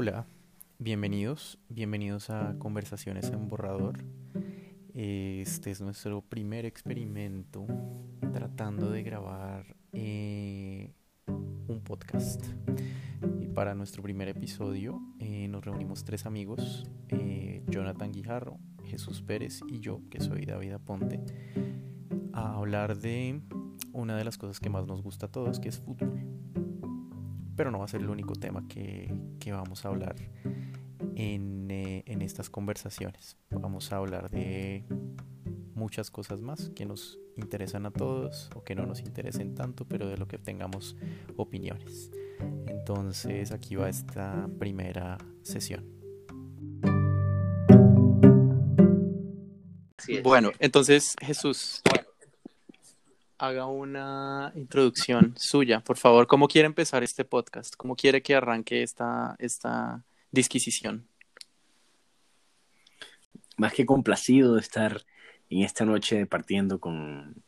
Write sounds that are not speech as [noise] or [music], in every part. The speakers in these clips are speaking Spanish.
Hola, bienvenidos, bienvenidos a Conversaciones en Borrador. Este es nuestro primer experimento tratando de grabar eh, un podcast. Y para nuestro primer episodio eh, nos reunimos tres amigos, eh, Jonathan Guijarro, Jesús Pérez y yo, que soy David Aponte, a hablar de una de las cosas que más nos gusta a todos, que es fútbol pero no va a ser el único tema que, vamos a hablar eh, en, estas conversaciones. Vamos a hablar de muchas cosas más que nos interesan a todos o que no nos interesen tanto, pero de lo que tengamos opiniones. Entonces aquí va esta primera sesión. Bueno, entonces Jesús, haga una introducción suya, por favor. ¿Cómo quiere empezar este podcast? ¿Cómo quiere que arranque esta, esta disquisición? Más que complacido de estar en esta noche partiendo con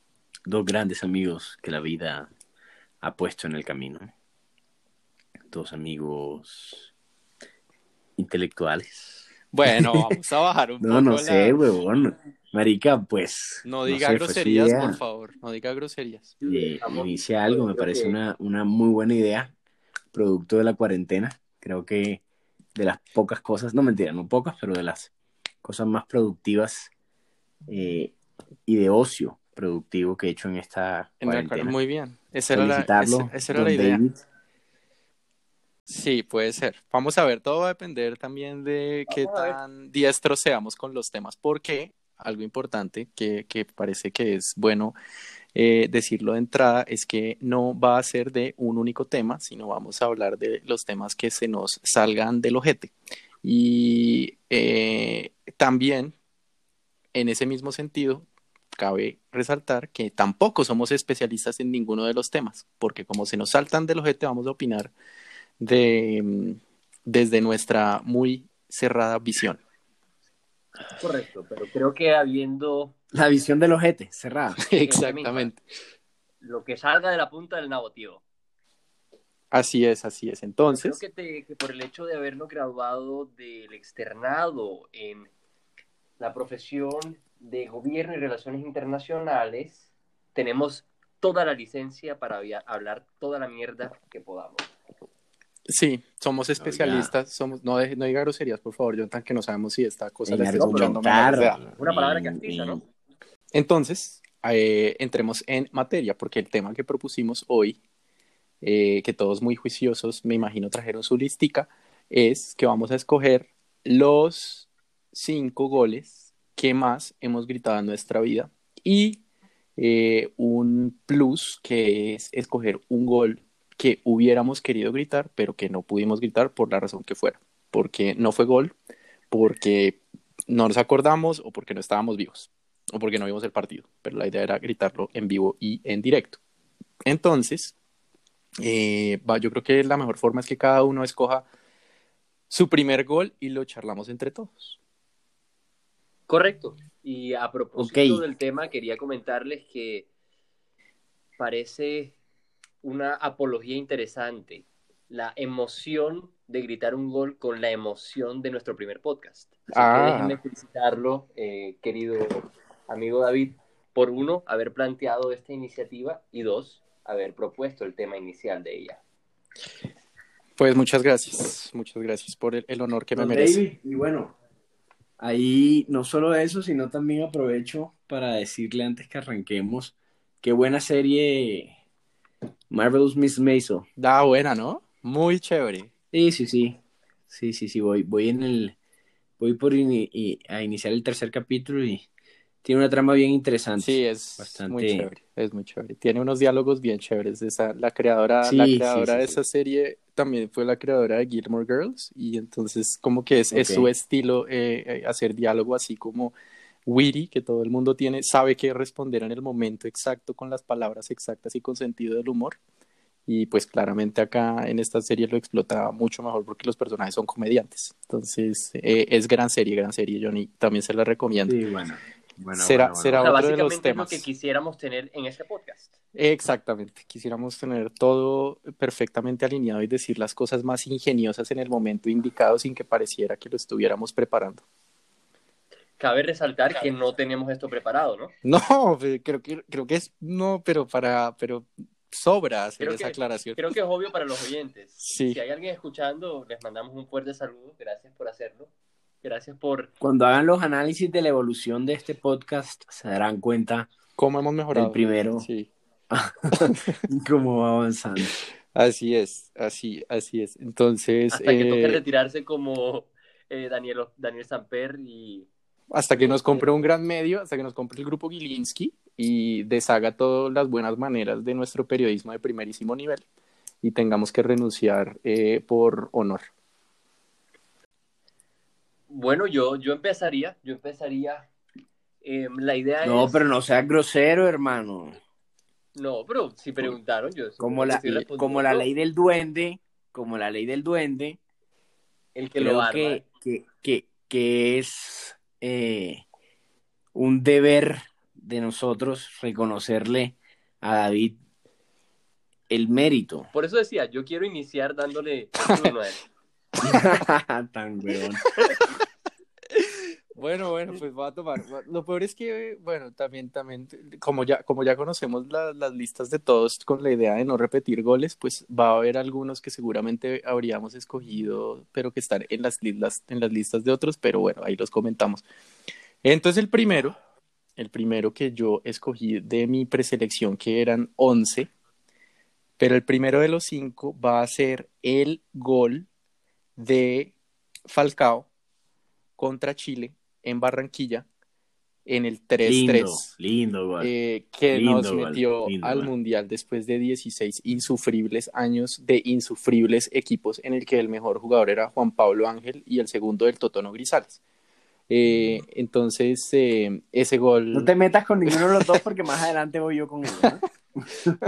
dos grandes amigos que la vida ha puesto en el camino. Dos amigos intelectuales. Bueno, [laughs] vamos a bajar un poco. No, no sé, huevón. Marica, pues. No diga groserías, por favor. No diga groserías. Inicia algo, me parece una, una muy buena idea. Producto de la cuarentena. Creo que de las pocas cosas, no mentira, no pocas, pero de las cosas más productivas eh, y de ocio productivo que he hecho en esta cuarentena. Muy bien. Esa era, la, esa, era la idea. Sí, puede ser. Vamos a ver, todo va a depender también de qué tan diestros seamos con los temas, porque algo importante que, parece que es bueno eh, decirlo de entrada es que no va a ser de un único tema, sino vamos a hablar de los temas que se nos salgan del ojete. Y eh, también, en ese mismo sentido, cabe resaltar que tampoco somos especialistas en ninguno de los temas, porque como se nos saltan del ojete, vamos a opinar de, mm, desde nuestra muy cerrada visión. Correcto, pero creo que habiendo... La visión del ojete, cerrada. [laughs] Exactamente. Lo que salga de la punta del nabo, tío. Así es, así es. Entonces... Creo que, por el hecho de habernos graduado del externado en la profesión de gobierno y relaciones internacionales, tenemos toda la licencia para hablar toda la mierda que podamos. Sí, somos especialistas, somos, no, no diga groserías, por favor, Jonathan, que no sabemos si esta cosa la está escuchando Una palabra que artista, ¿no? Entonces, eh, entremos en materia, porque el tema que propusimos hoy, eh, que todos muy juiciosos, me imagino, trajeron su listica, es que vamos a escoger los cinco goles que más hemos gritado en nuestra vida y eh, un plus que es escoger un gol que hubiéramos querido gritar, pero que no pudimos gritar por la razón que fuera, porque no fue gol, porque no nos acordamos o porque no estábamos vivos o porque no vimos el partido, pero la idea era gritarlo en vivo y en directo. Entonces, eh, yo creo que la mejor forma es que cada uno escoja su primer gol y lo charlamos entre todos. Correcto. Y a propósito del tema, quería comentarles que parece una apología interesante, la emoción de gritar un gol con la emoción de nuestro primer podcast. Así ah. que déjenme felicitarlo, eh, querido amigo David, por uno, haber planteado esta iniciativa y dos, haber propuesto el tema inicial de ella. Pues muchas gracias, muchas gracias por el, honor que me merece. y bueno, ahí no solo eso, sino también aprovecho para decirle antes que arranquemos, qué buena serie Marvelous Miss Maisel. Da buena, ¿no? Muy chévere. Sí, sí, sí. Sí, sí, sí. Voy, voy en el. Voy por a iniciar el tercer capítulo y tiene una trama bien interesante. Sí, es bastante... muy chévere. Es muy chévere. Tiene unos diálogos bien chéveres. Esa, la creadora, la creadora de esa serie también fue la creadora de Gilmore Girls. Y entonces, como que es, es su estilo eh, eh, hacer diálogo así como witty que todo el mundo tiene, sabe qué responder en el momento exacto con las palabras exactas y con sentido del humor. Y pues claramente acá en esta serie lo explota mucho mejor porque los personajes son comediantes. Entonces eh, es gran serie, gran serie, Johnny. También se la recomiendo. Sí, bueno. será será otro de los temas. lo que quisiéramos tener en este podcast. Exactamente, quisiéramos tener todo perfectamente alineado y decir las cosas más ingeniosas en el momento indicado sin que pareciera que lo estuviéramos preparando. Cabe resaltar que no tenemos esto preparado, ¿no? No, creo que, creo que es, no, pero para, pero sobra hacer esa aclaración. Creo que es obvio para los oyentes. Si hay alguien escuchando, les mandamos un fuerte saludo. Gracias por hacerlo. Gracias por... Cuando hagan los análisis de la evolución de este podcast, se darán cuenta... Cómo hemos mejorado. El primero. Sí. [laughs] cómo va avanzando. Así es, así, así es. Entonces... Hasta que toque eh, retirarse como eh, Daniel, Daniel Samper y hasta que nos compre un gran medio, hasta que nos compre el grupo Gilinski y deshaga todas las buenas maneras de nuestro periodismo de primerísimo nivel y tengamos que renunciar eh, por honor. Bueno, yo, yo empezaría, yo empezaría. Em, la idea no, pero no seas grosero, hermano. No, pero si preguntaron, yo. Como la, como la ley del duende, como la ley del duende. El que lo que, que, que, que es eh, un deber de nosotros reconocerle a David el mérito. Por eso decía, yo quiero iniciar dándole [laughs] [laughs] Tan weón. Bueno, bueno, pues va a tomar. Lo peor es que, bueno, también, también, como ya, como ya conocemos las listas de todos con la idea de no repetir goles, pues va a haber algunos que seguramente habríamos escogido, pero que están en las listas, en las listas de otros, pero bueno, ahí los comentamos. Entonces el primero, el primero que yo escogí de mi preselección, que eran 11, pero el primero de los cinco va a ser el gol de Falcao contra Chile en Barranquilla en el 3-3. Lindo, eh, que nos metió al Mundial después de 16 insufribles años de insufribles equipos en el que el mejor jugador era Juan Pablo Ángel y el segundo el Totono Grisales. Eh, entonces, eh, ese gol... No te metas con ninguno de los dos porque más adelante voy yo con uno.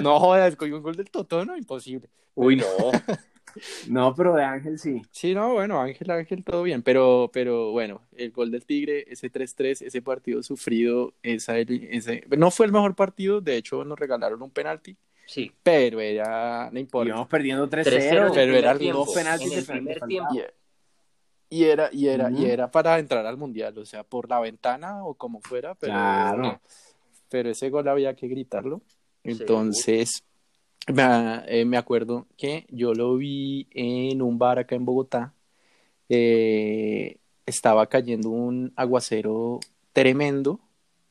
no [laughs] jodas, con un gol del Totono, imposible. Uy, no. [laughs] No, pero de Ángel sí. Sí, no, bueno, Ángel, Ángel, todo bien, pero, pero bueno, el gol del Tigre, ese 3-3, ese partido sufrido, esa, ese, no fue el mejor partido, de hecho nos regalaron un penalti. Sí. Pero era, no importa. Íbamos perdiendo 3-0, pero era dos penaltis en el primer tiempo. Y, era, y era, y era para entrar al mundial, o sea, por la ventana o como fuera, pero, claro. pero ese gol había que gritarlo. Entonces, me acuerdo que yo lo vi en un bar acá en Bogotá. Eh, estaba cayendo un aguacero tremendo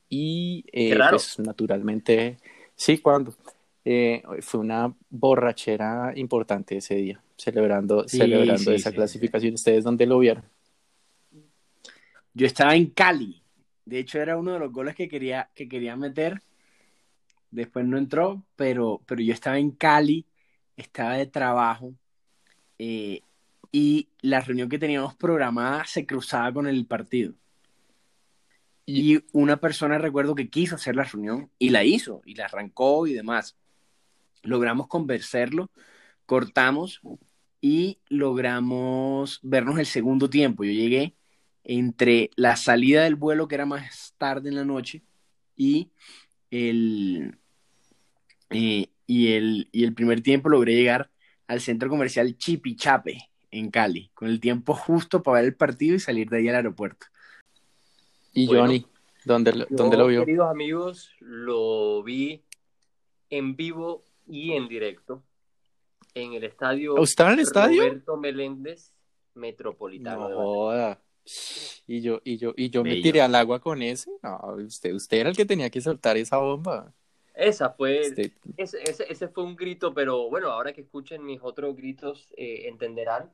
y eh, pues naturalmente, sí, cuando fue una borrachera importante ese día, celebrando, celebrando esa clasificación. ¿Ustedes dónde lo vieron? Yo estaba en Cali. De hecho, era uno de los goles que quería, que quería meter después no entró, pero, pero yo estaba en Cali, estaba de trabajo eh, y la reunión que teníamos programada se cruzaba con el partido. Y una persona recuerdo que quiso hacer la reunión y la hizo y la arrancó y demás. Logramos convencerlo, cortamos y logramos vernos el segundo tiempo. Yo llegué entre la salida del vuelo, que era más tarde en la noche, y el, eh, y, el, y el primer tiempo logré llegar al centro comercial Chipichape en Cali, con el tiempo justo para ver el partido y salir de ahí al aeropuerto. ¿Y Johnny? ¿Dónde, lo vio? Queridos amigos, lo vi en vivo y en directo en el estadio. ¿Estaba en el estadio? Roberto Meléndez Metropolitano. No, y yo, y yo, y yo me tiré al agua con ese. No, usted, usted era el que tenía que soltar esa bomba. Esa fue, este, ese, ese, fue un grito, pero bueno, ahora que escuchen mis otros gritos eh, entenderán.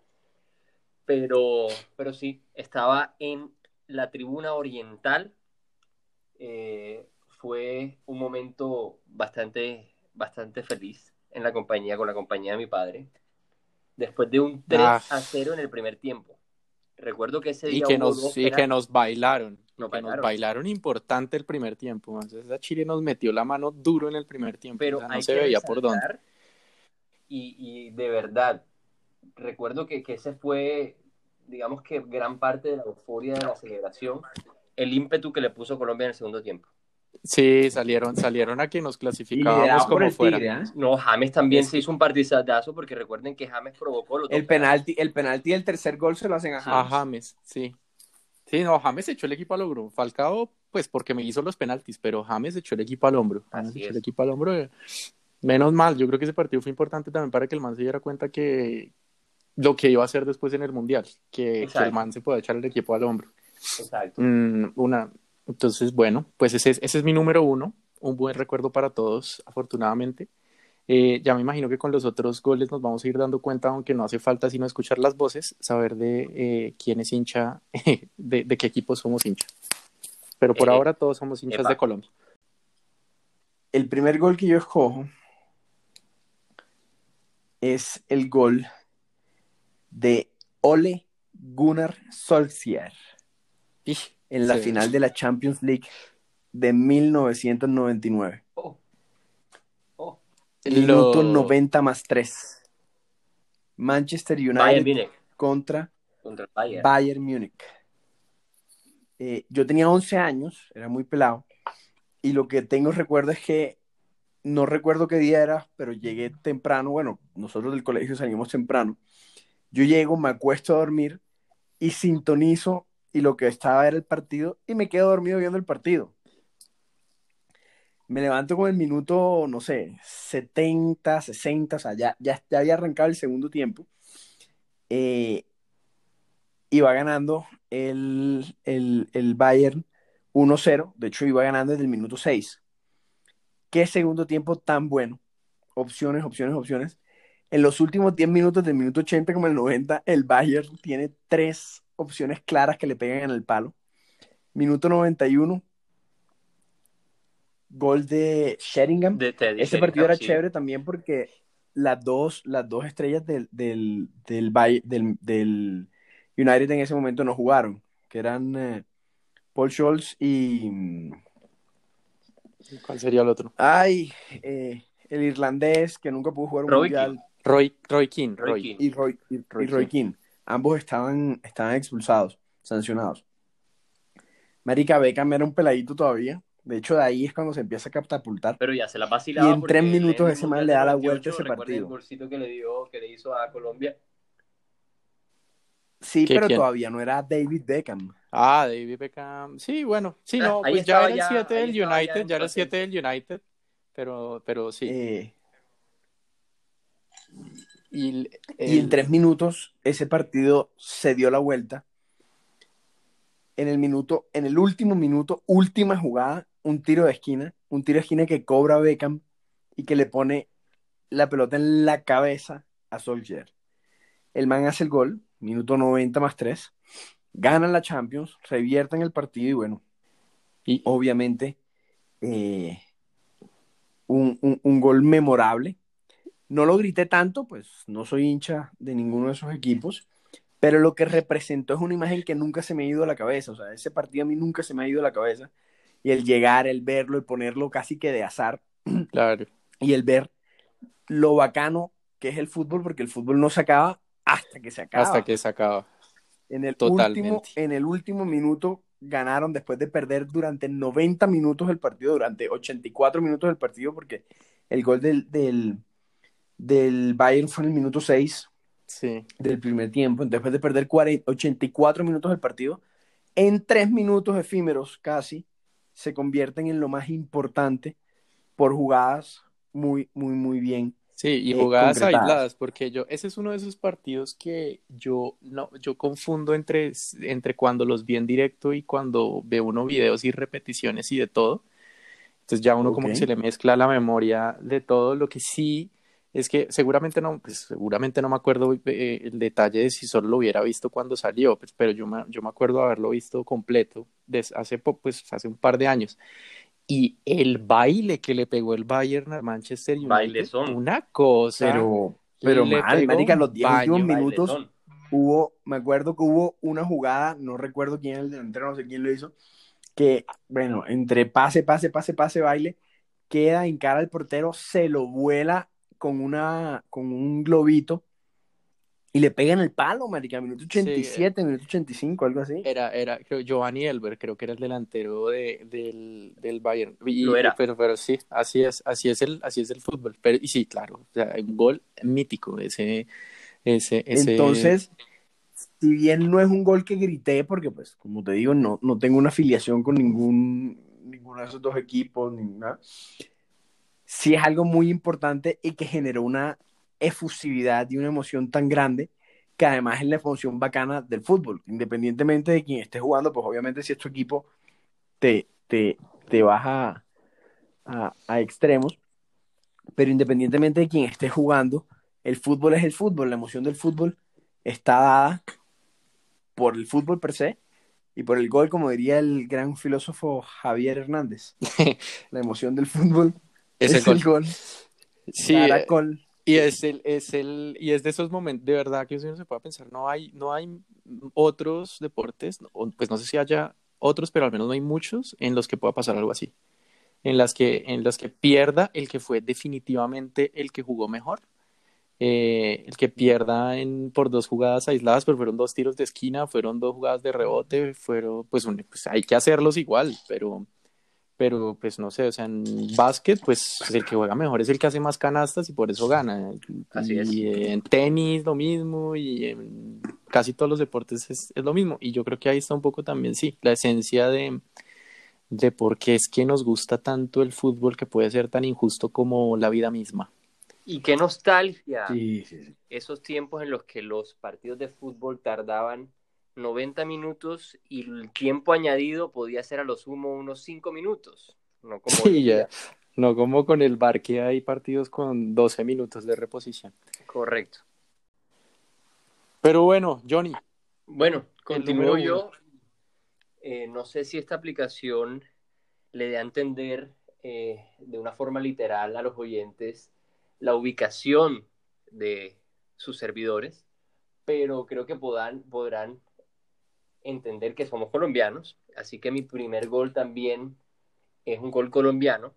Pero, pero sí, estaba en la tribuna oriental. Eh, fue un momento bastante, bastante feliz en la compañía, con la compañía de mi padre. Después de un 3 ah. a 0 en el primer tiempo. Recuerdo que ese día. Y que, nos, y que nos bailaron. Nos bailaron. importante el primer tiempo. Esa Chile nos metió la mano duro en el primer tiempo. Pero no se veía por dónde. Y, y de verdad, recuerdo que, que ese fue, digamos que gran parte de la euforia de la celebración. el ímpetu que le puso Colombia en el segundo tiempo. Sí, salieron, salieron a que nos clasificábamos como fuera. ¿eh? No, James también se hizo un partidazo porque recuerden que James provocó los el penalti, el penalti del tercer gol se lo hacen a James. A James, sí. Sí, no, James echó el equipo al hombro. Falcao, pues porque me hizo los penaltis, pero James echó el equipo al hombro. Así echó el equipo al hombro. Eh. Menos mal, yo creo que ese partido fue importante también para que el man se diera cuenta que lo que iba a hacer después en el Mundial, que, el man se pueda echar el equipo al hombro. Exacto. Mm, una, entonces, bueno, pues ese es, ese es mi número uno, un buen recuerdo para todos, afortunadamente. Eh, ya me imagino que con los otros goles nos vamos a ir dando cuenta, aunque no hace falta sino escuchar las voces, saber de eh, quién es hincha, [laughs] de, de, qué equipo somos hinchas. Pero por eh, ahora todos somos hinchas de Colombia. El primer gol que yo escojo es el gol de Ole Gunnar Solskjaer en la final de la Champions League de 1999. Minuto 90 más 3. Manchester United contra, Bayern, Múnich. Eh, yo tenía 11 años, era muy pelado, y lo que tengo recuerdo es que no recuerdo qué día era, pero llegué temprano, bueno, nosotros del colegio salimos temprano. Yo llego, me acuesto a dormir y sintonizo y lo que estaba era el partido y me quedo dormido viendo el partido me levanto con el minuto, no sé, 70, 60, o sea, ya, ya, había arrancado el segundo tiempo. Eh, iba ganando el, el, Bayern 1-0, de hecho iba ganando desde el minuto 6. ¿Qué segundo tiempo tan bueno? Opciones, opciones, opciones. En los últimos 10 minutos, del minuto 80 como el 90, el Bayern tiene tres opciones claras que le pegan en el palo. Minuto 91, gol de Sheringham. Ese partido era chévere también porque las dos, las dos estrellas del, del, del, del, United en ese momento no jugaron, que eran eh, Paul Scholes y... ¿Cuál sería el otro? Ay, eh, el irlandés que nunca pudo jugar un mundial. Roy, Roy King. Roy. Y Roy, y, Roy, King. Ambos estaban, estaban expulsados, sancionados. Marica Beckham era un peladito todavía. De hecho, de ahí es cuando se empieza a catapultar. Pero ya se la Y en tres minutos ese man le da la vuelta a ese partido. el bolsito que le dio, que le hizo a Colombia. Sí, pero todavía no era David Beckham. Ah, David Beckham. Sí, bueno. Sí, no, pues ya era el 7 del United, ya, era el 7 del United. Pero, pero sí. Eh, y, y en tres minutos ese partido se dio la vuelta. En el minuto, en el último minuto, última jugada, un tiro de esquina, un tiro de esquina que cobra Beckham y que le pone la pelota en la cabeza a Solskjaer. El man hace el gol, minuto 90 más 3, ganan la Champions, revierten el partido y bueno, y obviamente eh, un, un, gol memorable. No lo grité tanto, pues no soy hincha de ninguno de esos equipos, pero lo que representó es una imagen que nunca se me ha ido a la cabeza. O sea, ese partido a mí nunca se me ha ido a la cabeza y el llegar, el verlo, el ponerlo casi que de azar. [clears throat] Claro. Y el ver lo bacano que es el fútbol, porque el fútbol no se acaba hasta que se acaba. Hasta que se acaba. En el, último, en el último minuto ganaron después de perder durante 90 minutos el partido, durante 84 minutos del partido, porque el gol del, del, del Bayern fue en el minuto 6 sí. del primer tiempo. Después de perder 84 minutos del partido, en tres minutos efímeros casi, se convierten en lo más importante por jugadas muy, muy, muy bien. Sí, y eh, jugadas aisladas, porque yo, ese es uno de esos partidos que yo no, yo confundo entre, entre cuando los vi en directo y cuando veo uno videos y repeticiones y de todo. Entonces ya uno como que se le mezcla la memoria de todo. Lo que sí es que seguramente no, pues seguramente no me acuerdo eh, el detalle de si solo lo hubiera visto cuando salió, pues, pero yo me, yo me acuerdo haberlo visto completo desde hace, pues, hace un par de años. Y el baile que le pegó el Bayern a Manchester United, son. una cosa. Pero, pero mal, marica, los 10 últimos minutos hubo, me acuerdo que hubo una jugada, no recuerdo quién el delantero, no sé quién lo hizo, que, bueno, entre pase, pase, pase, pase, baile, queda en cara al portero, se lo vuela con, una, con un globito y le pegan el palo, marica, minuto 87, minuto 85, algo así. Era, era, creo, Giovanni Elber, creo que era el delantero de, del, del Bayern. Lo era. Pero, pero sí, así es, así es el, así es el fútbol. Pero, y sí, claro, o sea, un gol mítico, ese, ese, ese... Entonces, si bien no es un gol que grité, porque pues, como te digo, no, no tengo una afiliación con ningún, ninguno de esos dos equipos, ni nada, sí es algo muy importante y que generó una efusividad y una emoción tan grande que además es la emoción bacana del fútbol, independientemente de quién esté jugando, pues obviamente si es tu equipo te, te, te baja a, a extremos, pero independientemente de quién esté jugando, el fútbol es el fútbol, la emoción del fútbol está dada por el fútbol per se y por el gol, como diría el gran filósofo Javier Hernández. [laughs] la emoción del fútbol es, el, gol. Sí, eh, y es el, es el, y es de esos momentos, de verdad que uno se puede pensar, no hay, no hay otros deportes, pues no sé si haya otros, pero al menos no hay muchos en los que pueda pasar algo así. En las que, en las que pierda el que fue definitivamente el que jugó mejor. Eh, el que pierda en, por dos jugadas aisladas, pero fueron dos tiros de esquina, fueron dos jugadas de rebote, fueron, pues, pues hay que hacerlos igual, pero, pero pues no sé, o sea, en básquet, pues el que juega mejor es el que hace más canastas y por eso gana. Así y en tenis lo mismo y en casi todos los deportes es, es, lo mismo. Y yo creo que ahí está un poco también, sí, la esencia de, de por qué es que nos gusta tanto el fútbol que puede ser tan injusto como la vida misma. Y qué nostalgia. Sí, sí, sí. Esos tiempos en los que los partidos de fútbol tardaban 90 minutos y el tiempo añadido podía ser a lo sumo unos 5 minutos. No como, sí, ya. no como con el bar que hay partidos con 12 minutos de reposición. Correcto. Pero bueno, Johnny. Bueno, continúo yo. Eh, no sé si esta aplicación le dé a entender eh, de una forma literal a los oyentes la ubicación de sus servidores, pero creo que podrán, podrán entender que somos colombianos, así que mi primer gol también es un gol colombiano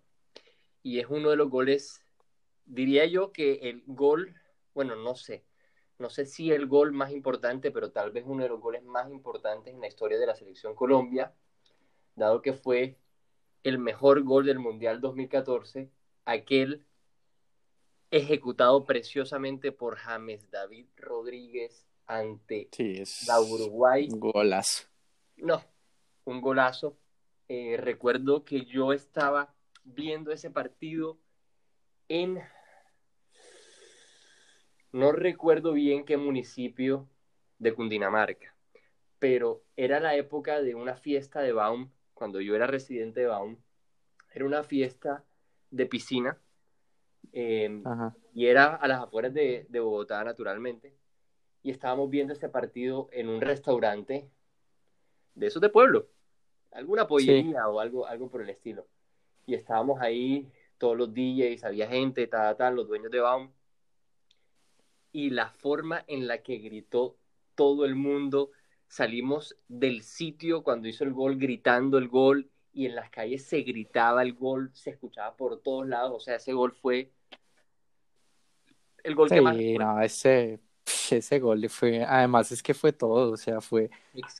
y es uno de los goles, diría yo que el gol, bueno, no sé, no sé si el gol más importante, pero tal vez uno de los goles más importantes en la historia de la selección Colombia, dado que fue el mejor gol del Mundial 2014, aquel ejecutado preciosamente por James David Rodríguez ante la Uruguay. Un golazo. No, un golazo. Eh, recuerdo que yo estaba viendo ese partido en... No recuerdo bien qué municipio de Cundinamarca, pero era la época de una fiesta de Baum, cuando yo era residente de Baum. Era una fiesta de piscina em, y era a las afueras de, de Bogotá, naturalmente y estábamos viendo este partido en un restaurante de esos de pueblo, alguna pollería o algo, algo por el estilo. Y estábamos ahí, todos los DJs, había gente, tal, tal, los dueños de Baum. Y la forma en la que gritó todo el mundo, salimos del sitio cuando hizo el gol gritando el gol y en las calles se gritaba el gol, se escuchaba por todos lados, o sea, ese gol fue el gol que más... No, ese ese gol fue, además es que fue todo, o sea, fue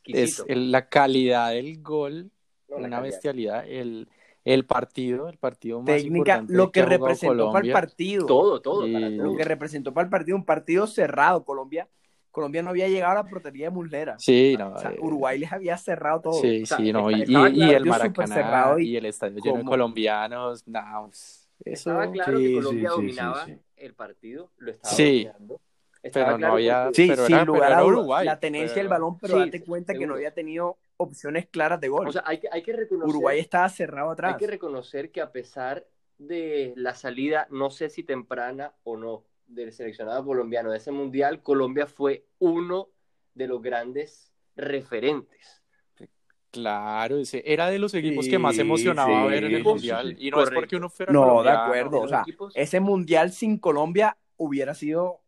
es la calidad del gol, una bestialidad, el, el partido, el partido más Técnica, lo que, representó para el partido. Todo, todo, Lo que representó para el partido, un partido cerrado, Colombia. Colombia no había llegado a la portería de Muslera. Sí, no, eh, Uruguay les había cerrado todo. Sí, sí, no, y, y, el Maracaná y, el estadio lleno de colombianos, no, eso, estaba claro que Colombia dominaba el partido, lo estaba dominando pero no había. Sí, sin lugar a Uruguay. La tenencia del balón, pero date cuenta que no había tenido opciones claras de gol. O sea, hay que, hay que reconocer. Uruguay estaba cerrado atrás. Hay que reconocer que a pesar de la salida, no sé si temprana o no, del seleccionado colombiano de ese mundial, Colombia fue uno de los grandes referentes. Claro, ese era de los equipos que más emocionaba ver en el mundial. y no es porque uno fuera. No, de acuerdo. O sea, ese mundial sin Colombia hubiera sido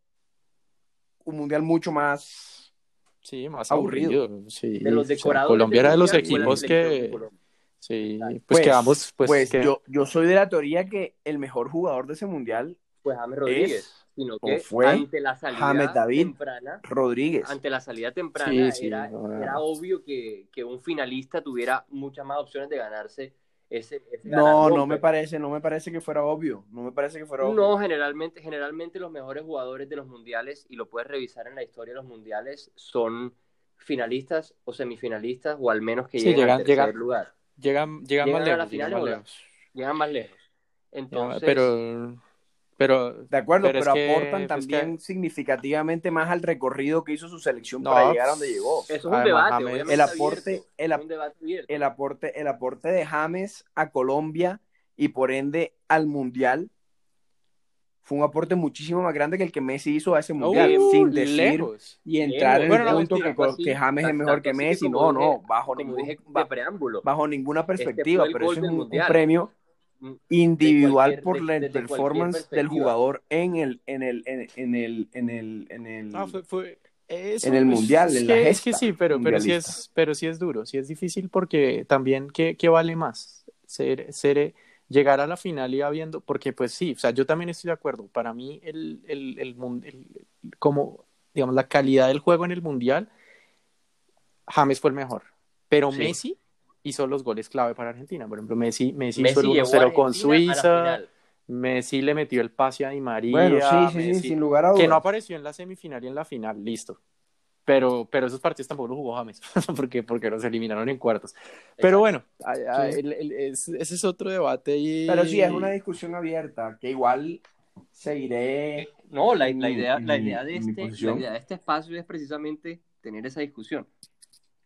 un mundial mucho más sí, más aburrido. de los decorados. Colombia era de los equipos que sí, pues, pues quedamos pues, pues yo, yo soy de la teoría que el mejor jugador de ese mundial fue James Rodríguez, sino que fue ante la salida temprana, Rodríguez. Ante la salida temprana era, era, obvio que, que, un finalista tuviera muchas más opciones de ganarse ese, no, no me parece, no me parece que fuera obvio, no me parece que fuera obvio. No, generalmente, generalmente los mejores jugadores de los mundiales, y lo puedes revisar en la historia de los mundiales, son finalistas o semifinalistas, o al menos que lleguen al tercer lugar. Llegan, llegan, más lejos, llegan más lejos. Llegan más lejos. Entonces, pero pero, de acuerdo, pero, aportan también significativamente más al recorrido que hizo su selección para llegar a donde llegó. Eso es un debate. el aporte, el, el, aporte, el aporte de James a Colombia y por ende al mundial fue un aporte muchísimo más grande que el que Messi hizo a ese mundial, sin decir y entrar en el punto que, James es mejor que Messi. No, no, bajo, ningún, preámbulo. bajo ninguna este perspectiva, pero eso es un premio individual por la performance del jugador en el en el en, el en el en el ah, fue, en el mundial es, que, es que sí pero pero sí es pero sí es duro sí es difícil porque también qué, qué vale más ser ser llegar a la final y habiendo porque pues sí o sea yo también estoy de acuerdo para mí el el, el, como digamos la calidad del juego en el mundial James fue el mejor pero Messi hizo los goles clave para Argentina. Por ejemplo, Messi, Messi, hizo el 1-0 con Suiza. Messi le metió el pase a Di María. Bueno, sí, sí, sí, sin lugar a dudas. Que no apareció en la semifinal y en la final, listo. Pero, pero esos partidos tampoco los jugó James, [laughs] porque, porque los eliminaron en cuartos. Pero bueno, ese es otro debate. Y... Pero sí, es una discusión abierta, que igual seguiré. Eh, no, la, la idea, la, idea de este, la idea de este espacio es precisamente tener esa discusión.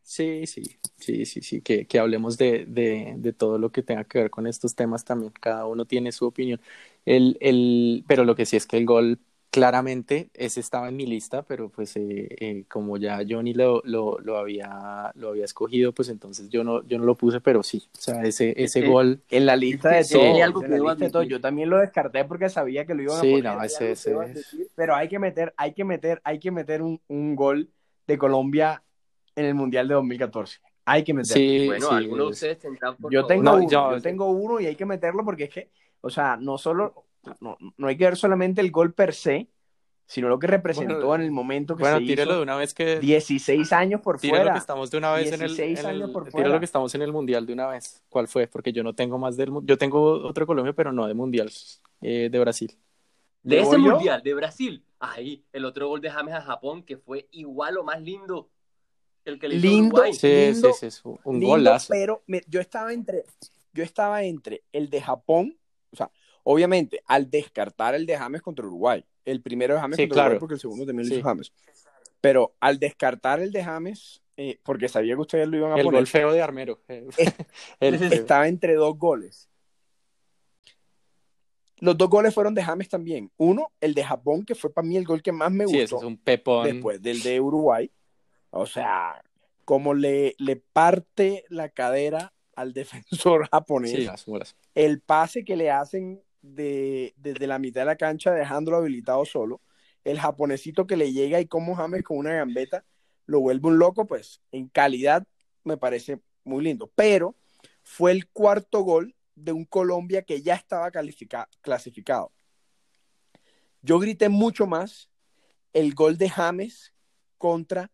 Sí, sí, sí, sí, sí, que, que hablemos de, de, de, todo lo que tenga que ver con estos temas también. Cada uno tiene su opinión. El, el, pero lo que sí es que el gol, claramente, ese estaba en mi lista, pero pues eh, eh, como ya Johnny lo, lo, lo, había, lo había escogido, pues entonces yo no, yo no lo puse, pero sí. O sea, ese, ese eh, gol. En la lista de [laughs] todo, Yo también lo descarté porque sabía que lo iban a poner. Sí, no, ese, ese. Pero hay que meter, hay que meter, hay que meter un, un gol de Colombia en el Mundial de 2014. Hay que meterlo. Sí, bueno, algunos de ustedes tendrán por yo tengo, uno, yo, tengo uno y hay que meterlo porque es que, o sea, no solo, no, no hay que ver solamente el gol per se, sino lo que representó en el momento que bueno, se tírelo de una vez que 16 años por fuera. lo que estamos de una vez en el, en años por fuera. lo que estamos en el mundial de una vez. ¿Cuál fue? Porque yo no tengo más del yo tengo otro Colombia, pero no de mundial eh, de Brasil. De ese mundial de Brasil. Ahí, el otro gol de James a Japón que fue igual o más lindo el que le lindo, sí, sí, sí, un golazo. Pero yo estaba entre, yo estaba entre el de Japón, o sea, obviamente, al descartar el de James contra Uruguay. El primero de James contra claro. Uruguay porque el segundo también lo hizo James. Pero al descartar el de James, eh, porque sabía que ustedes lo iban a el poner. El gol feo de Armero. [laughs] estaba entre dos goles. Los dos goles fueron de James también. Uno, el de Japón, que fue para mí el gol que más me gustó. Sí, es un pepón. Después del de Uruguay. O sea, como le, le parte la cadera al [laughs] defensor japonés. el pase que le hacen de, desde la mitad de la cancha dejándolo habilitado solo. El japonesito que le llega y como James con una gambeta lo vuelve un loco, pues en calidad me parece muy lindo. Pero fue el cuarto gol de un Colombia que ya estaba clasificado. Yo grité mucho más el gol de James contra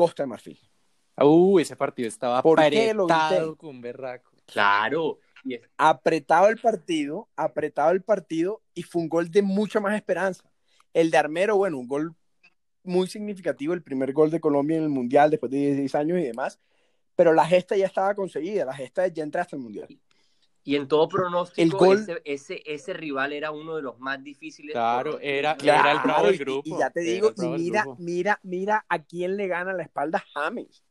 Costa de Marfil. Uh, ese partido estaba apretado con berraco. Claro. Apretado el partido, apretado el partido y fue un gol de mucha más esperanza. El de Armero, bueno, un gol muy significativo, el primer gol de Colombia en el Mundial después de 16 años y demás, pero la gesta ya estaba conseguida, la gesta ya entraste al Mundial. Y en todo pronóstico, ese, ese, rival era uno de los más difíciles. Claro, era, era, el bravo del grupo. Y, ya te digo, y mira, mira, mira a quién le gana la espalda James.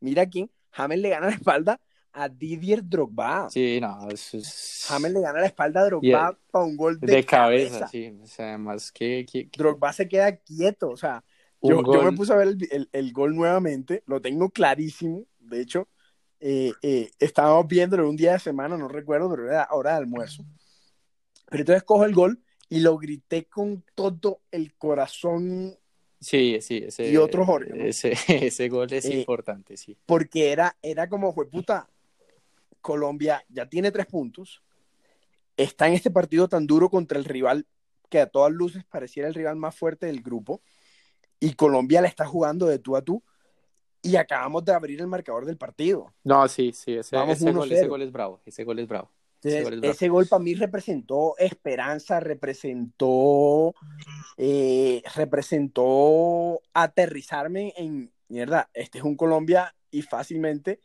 Mira quién, James le gana la espalda a Didier Drogba. Sí, no, eso es... James le gana la espalda a Drogba para un gol de, cabeza. Sí, o sea, más que, Drogba se queda quieto, o sea, yo, yo, me puse a ver el, el, gol nuevamente, lo tengo clarísimo, de hecho, eh, eh, estábamos viéndolo un día de semana, no recuerdo, pero era hora de almuerzo. Pero entonces cojo el gol y lo grité con todo el corazón Sí, sí, ese, y otro ese, [laughs] ese, gol es eh, importante, sí. Porque era, era como, fue puta, Colombia ya tiene tres puntos, está en este partido tan duro contra el rival que a todas luces pareciera el rival más fuerte del grupo, y Colombia le está jugando de tú a tú, y acabamos de abrir el marcador del partido. No, sí, sí, ese, gol, ese gol, es bravo, ese gol es bravo. ese, gol, para mí representó esperanza, representó, eh, representó aterrizarme en, mierda, este es un Colombia y fácilmente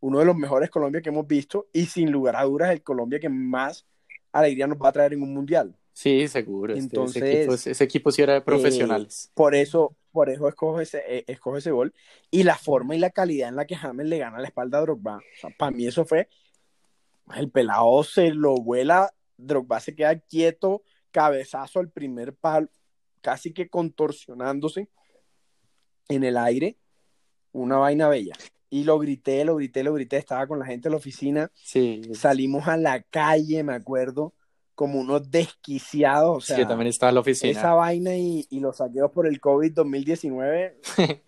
uno de los mejores Colombia que hemos visto y sin lugar a dudas el Colombia que más alegría nos va a traer en un mundial. Sí, seguro. Este, Entonces, ese, equipo, sí era de profesionales. Eh, por eso, por eso escoge ese, eh, escoge ese gol. Y la forma y la calidad en la que James le gana la espalda a Drogba. para mí eso fue. El pelado se lo vuela, Drogba se queda quieto, cabezazo al primer palo, casi que contorsionándose en el aire. Una vaina bella y lo grité, lo grité, lo grité, estaba con la gente en la oficina. Sí. Salimos a la calle, me acuerdo, como unos desquiciados. O sea, sí, también estaba en la oficina. Esa vaina y, y los saqueos por el COVID 2019, [laughs]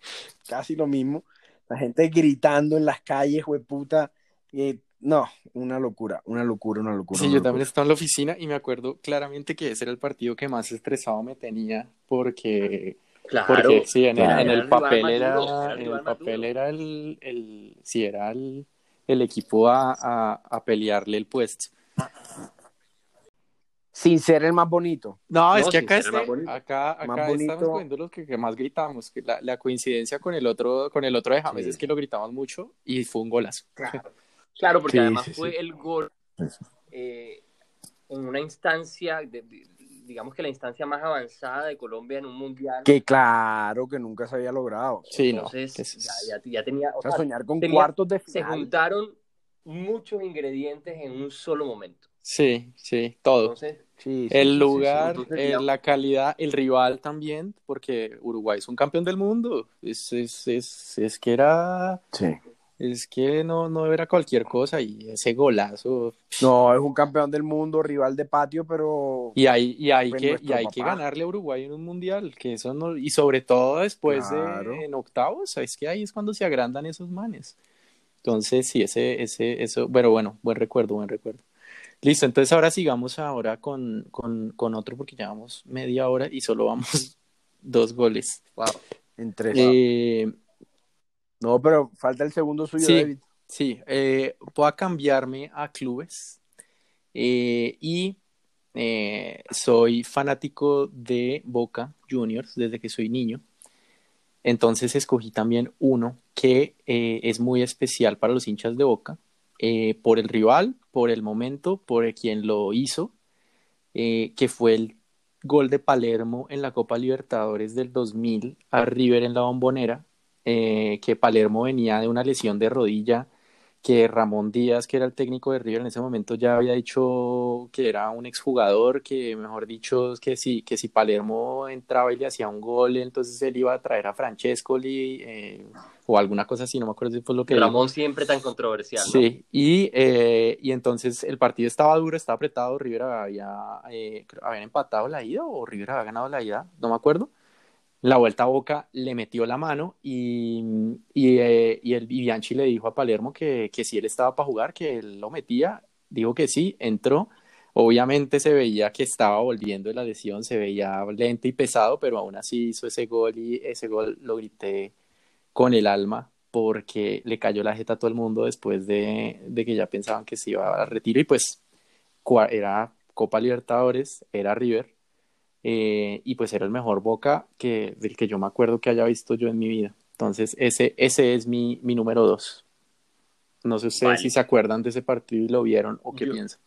casi lo mismo. La gente gritando en las calles, puta. Y, no, una locura, una locura, una locura. Sí, yo también estaba en la oficina y me acuerdo claramente que ese era el partido que más estresado me tenía porque Claro. Porque sí, en, el, papel era, en el papel era el, el sí, era el, el equipo a, a, pelearle el puesto. Sin ser el más bonito. No, es que acá, este, acá, acá estamos viendo los que, más gritamos. La, la, coincidencia con el otro, con el otro de James es que lo gritamos mucho y fue un golazo. Claro, claro porque además fue el gol eh, en una instancia de, digamos que la instancia más avanzada de Colombia en un mundial. Que claro, que nunca se había logrado. Sí, Entonces, ya, ya, tenía. O sea, soñar con cuartos de final. Se juntaron muchos ingredientes en un solo momento. Sí, sí, todo. el lugar, eh, la calidad, el rival también, porque Uruguay es un campeón del mundo. Es, es, es, es que era. Sí es que no, no era cualquier cosa y ese golazo. No, es un campeón del mundo, rival de patio, pero. Y hay, y hay, que, y hay que ganarle a Uruguay en un mundial, que eso no, y sobre todo después de en octavos, es que ahí es cuando se agrandan esos manes. Entonces, sí, ese, ese, eso, pero bueno, buen recuerdo, buen recuerdo. Listo, entonces ahora sigamos ahora con, con, con otro, porque llevamos media hora y solo vamos [laughs] dos goles. Wow. En tres. Eh, no, pero falta el segundo suyo, sí, David. Sí, eh, voy a cambiarme a clubes eh, y eh, soy fanático de Boca Juniors desde que soy niño. Entonces escogí también uno que es muy especial para los hinchas de Boca, por el rival, por el momento, por quien lo hizo, que fue el gol de Palermo en la Copa Libertadores del 2000 a River en la Bombonera, eh, que Palermo venía de una lesión de rodilla, que Ramón Díaz, que era el técnico de River en ese momento, ya había dicho que era un exjugador, que mejor dicho, que si, que si Palermo entraba y le hacía un gol, entonces él iba a traer a Francescoli eh, o alguna cosa así, no me acuerdo si fue lo que... Ramón siempre tan controversial. Sí, y, eh, y entonces el partido estaba duro, estaba apretado, River había, habían empatado la ida o River había ganado la ida, no me acuerdo la vuelta a Boca le metió la mano y, y, eh, y el Bianchi le dijo a Palermo que, que, si él estaba para jugar, que él lo metía. Dijo que sí, entró. Obviamente se veía que estaba volviendo la lesión, se veía lento y pesado, pero aún así hizo ese gol y ese gol lo grité con el alma porque le cayó la jeta a todo el mundo después de, de que ya pensaban que se iba a retiro y pues era Copa Libertadores, era River eh, y pues era el mejor Boca que, del que yo me acuerdo que haya visto yo en mi vida. Entonces, ese, ese es mi, mi número dos. No sé ustedes si se acuerdan de ese partido y lo vieron o qué piensan.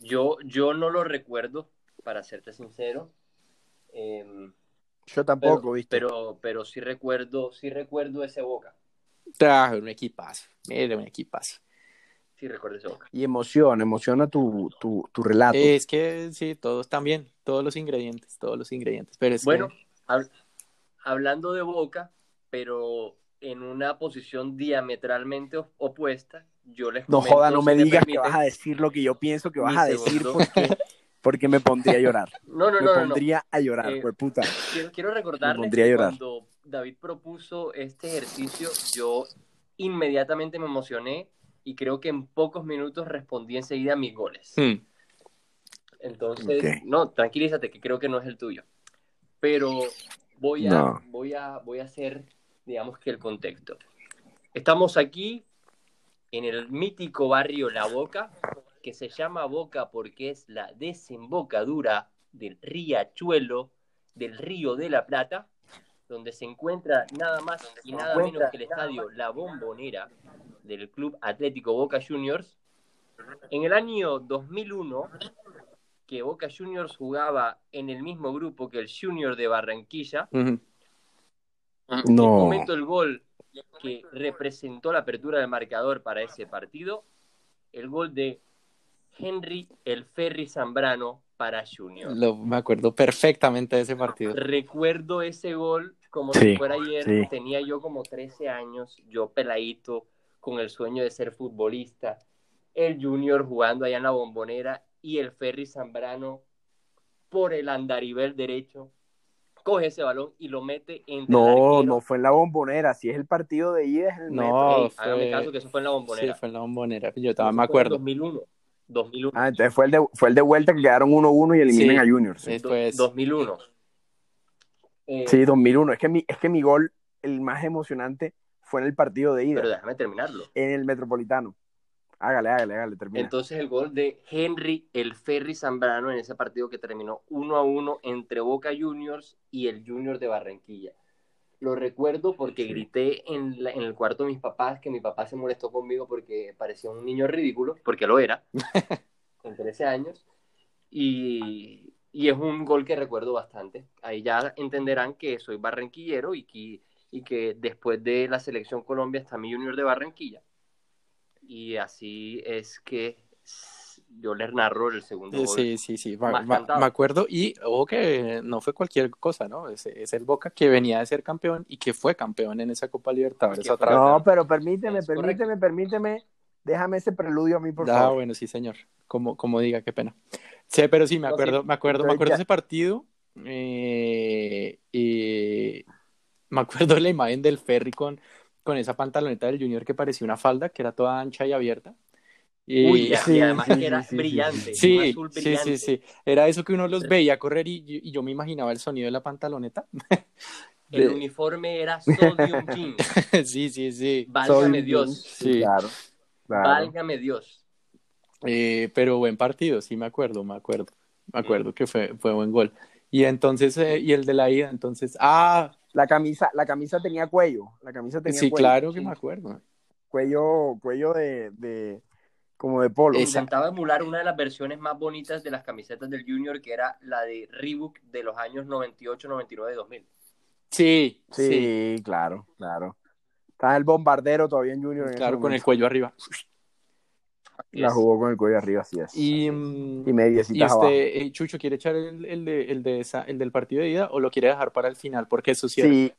Yo, yo no lo recuerdo, para serte sincero. Em, yo tampoco, pero, Pero, pero sí recuerdo, sí recuerdo ese Boca. Ah, un equipazo, era un equipazo. Sí, recuerdo ese Boca. Y emociona, emociona tu, tu, tu relato. Es que sí, todos también todos los ingredientes, todos los ingredientes. Pero bueno, hablando de Boca, pero en una posición diametralmente opuesta, yo les No joda, no me digas que vas a decir lo que yo pienso que vas a decir porque, porque me pondría a llorar. [laughs] No, no, no. Me pondría a llorar, eh, puta. Quiero, quiero recordarles que cuando David propuso este ejercicio, yo inmediatamente me emocioné y creo que en pocos minutos respondí enseguida a mis goles. Hmm. Entonces, no, tranquilízate que creo que no es el tuyo. Pero voy a, voy a, voy a hacer, digamos que el contexto. Estamos aquí en el mítico barrio La Boca, que se llama Boca porque es la desembocadura del riachuelo del Río de la Plata, donde se encuentra nada más y nada menos que el estadio La Bombonera del Club Atlético Boca Juniors. En el año 2001, que Boca Juniors jugaba en el mismo grupo que el Junior de Barranquilla, no. en momento el gol que representó la apertura del marcador para ese partido, el gol de Henry El Ferry Zambrano para Junior. Lo, me acuerdo perfectamente de ese partido. Recuerdo ese gol como si fuera ayer. Tenía yo como 13 años, yo peladito, con el sueño de ser futbolista. El Junior jugando allá en la bombonera y el Ferry Zambrano por el andarivel derecho coge ese balón y lo mete en No, no fue en la bombonera, si es el partido de ida es el No, hágame caso que eso fue en la bombonera. Sí, fue en la bombonera, yo estaba, me acuerdo. 2001. 2001. Ah, entonces fue el de, fue el de vuelta que quedaron 1-1 y eliminan a Junior. Sí. Después... 2001. Eh, sí, 2001. Es que, mi, es que mi gol, el más emocionante, fue en el partido de ida. Pero déjame terminarlo. En el Metropolitano. Hágale, hágale, hágale, termina. Entonces el gol de Henry El Ferry Zambrano en ese partido que terminó 1 a 1 entre Boca Juniors y el Junior de Barranquilla. Lo recuerdo porque grité en, en, el cuarto de mis papás que mi papá se molestó conmigo porque parecía un niño ridículo, porque lo era, [laughs] con 13 años. Y, y, es un gol que recuerdo bastante. Ahí ya entenderán que soy barranquillero y que, y que después de la selección Colombia está mi Junior de Barranquilla y así es que yo les narro el segundo gol. Sí, sí, sí, me acuerdo y ojo que no fue cualquier cosa, ¿no? Es, es, el Boca que venía de ser campeón y que fue campeón en esa Copa Libertadores. no, pero permíteme, permíteme, permíteme, déjame ese preludio a mí, por ah, favor. Ah, bueno, sí, señor, como, como diga, qué pena. Sí, pero sí, me acuerdo, me acuerdo, me acuerdo de ese partido eh, y me acuerdo de la imagen del ferry con con esa pantaloneta del Junior que parecía una falda, que era toda ancha y abierta. Y, [laughs] además que era brillante, sí, Sí, sí, sí. Era eso que uno los veía correr y, yo me imaginaba el sonido de la pantaloneta. [laughs] El uniforme era Sodium Jeans. [laughs] sí, sí, sí. Válgame Dios. Sí, claro, Válgame Dios. Eh, pero buen partido, sí me acuerdo, me acuerdo. Me acuerdo que fue, fue buen gol. Y entonces, eh, y el de la ida, entonces, ah, la camisa, la camisa tenía cuello. La camisa tenía sí, claro que me acuerdo. Cuello, cuello de, de como de polo. Intentaba emular una de las versiones más bonitas de las camisetas del Junior, que era la de Reebok de los años 98, 99, 2000. Sí, sí, sí, claro, claro. Estaba el bombardero todavía en Junior. claro, con el cuello arriba. La jugó con el cuello arriba, así es. Y, mm, y mediecitas este, eh, Chucho, ¿quiere echar el, el, de, el, de esa, el del partido de ida o lo quiere dejar para el final? Porque eso sí.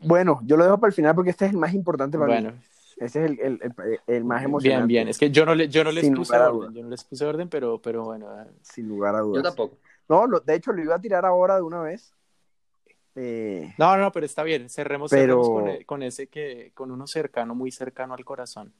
Bueno, yo lo dejo para el final porque este es el más importante para bueno. mí. Ese es el, el, el, más emocionante. Bien, bien. Es que yo no, le, yo no les puse orden. Yo no les puse orden, pero, pero bueno. Sin lugar a dudas. Yo tampoco. No, lo, de hecho, lo iba a tirar ahora de una vez. Eh, no, no, pero está bien. Cerremos, cerremos con, e, con, ese que, con uno cercano, muy cercano al corazón.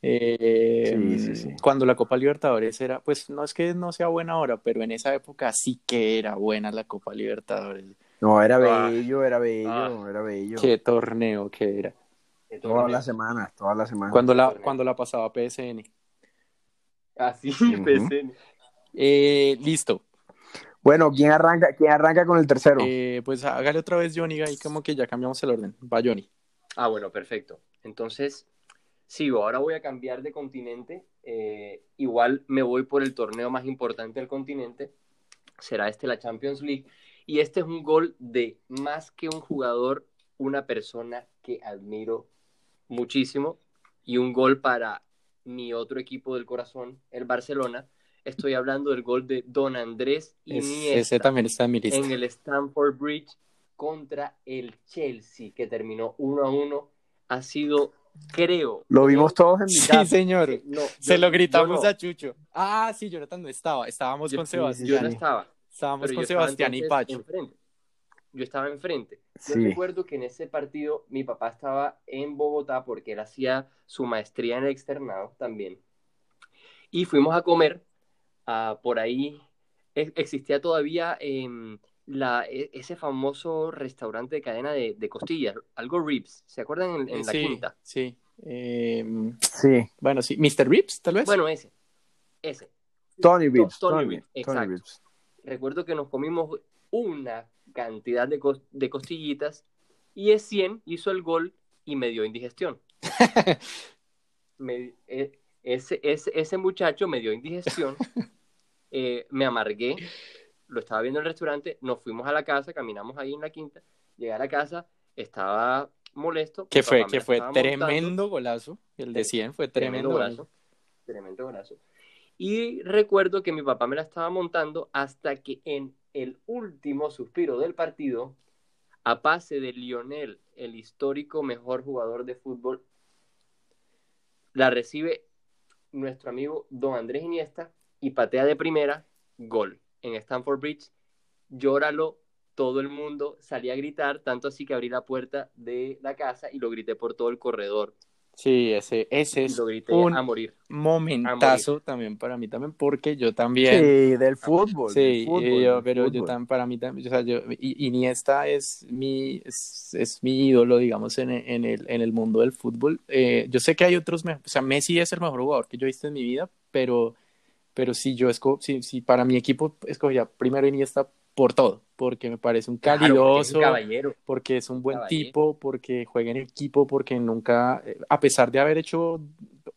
Eh, cuando la Copa Libertadores era, pues no es que no sea buena ahora, pero en esa época sí que era buena la Copa Libertadores. No, era ah. bello, era bello, ah. era bello. Qué torneo que era. Todas las semanas, todas las semanas. Cuando la, cuando la pasaba PSN. Así, ah, PSN. Eh, listo. Bueno, ¿quién arranca, ¿quién arranca con el tercero? Eh, pues hágale otra vez Johnny, ahí como que ya cambiamos el orden. Va Johnny. Ah, bueno, perfecto. Entonces, sigo, ahora voy a cambiar de continente. Eh, igual me voy por el torneo más importante del continente. Será este la Champions League. Y este es un gol de más que un jugador, una persona que admiro muchísimo. Y un gol para mi otro equipo del corazón, el Barcelona. Estoy hablando del gol de Don Andrés Iniesta. ese también está en mi lista. En el Stamford Bridge contra el Chelsea, que terminó 1 a 1. Ha sido creo. Lo vimos todos en mi casa. Sí, señor. Se lo gritamos a Chucho. Ah, sí, Jonathan no estaba. Estábamos con Sebastián. Yo no estaba. Estábamos con Sebastián y Pacho. Yo estaba enfrente. Yo recuerdo que en ese partido mi papá estaba en Bogotá porque él hacía su maestría en el externado también. Y fuimos a comer ah, por ahí existía todavía em, la, e, ese famoso restaurante de cadena de, costillas, algo Ribs, ¿se acuerdan en, la quinta? Sí, em, sí. Bueno, sí, Mr. Ribs, tal vez. Bueno, ese, ese. Tony Ribs. Tony, Ribs, Recuerdo que nos comimos una cantidad de, de costillitas y es 100 hizo el gol y me dio indigestión. [laughs] E, ese, ese, muchacho me dio indigestión, [laughs] eh, me amargué, lo estaba viendo en el restaurante, nos fuimos a la casa, caminamos ahí en la quinta, llegué a la casa, estaba molesto. Que fue, que fue tremendo golazo, el de 100 fue tremendo, golazo. Tremendo golazo. Y recuerdo que mi papá me la estaba montando hasta que en el último suspiro del partido, a pase de Lionel, el histórico mejor jugador de fútbol, la recibe nuestro amigo Don Andrés Iniesta y patea de primera, gol en Stanford Bridge. Llóralo todo el mundo, salí a gritar, tanto así que abrí la puerta de la casa y lo grité por todo el corredor. Sí, ese, ese es un momentazo también para mí también, porque yo también... Sí, del fútbol. Sí, pero yo también, para mí también, o sea, yo, Iniesta es mi, es, mi ídolo, digamos, en, en, el, en el mundo del fútbol. Eh, yo sé que hay otros, o sea, Messi es el mejor jugador que yo he visto en mi vida, pero, pero si yo escojo, si, si para mi equipo escogía primero Iniesta por todo, porque me parece un calidoso, porque, es un buen tipo, porque juega en equipo, porque nunca, eh, a pesar de haber hecho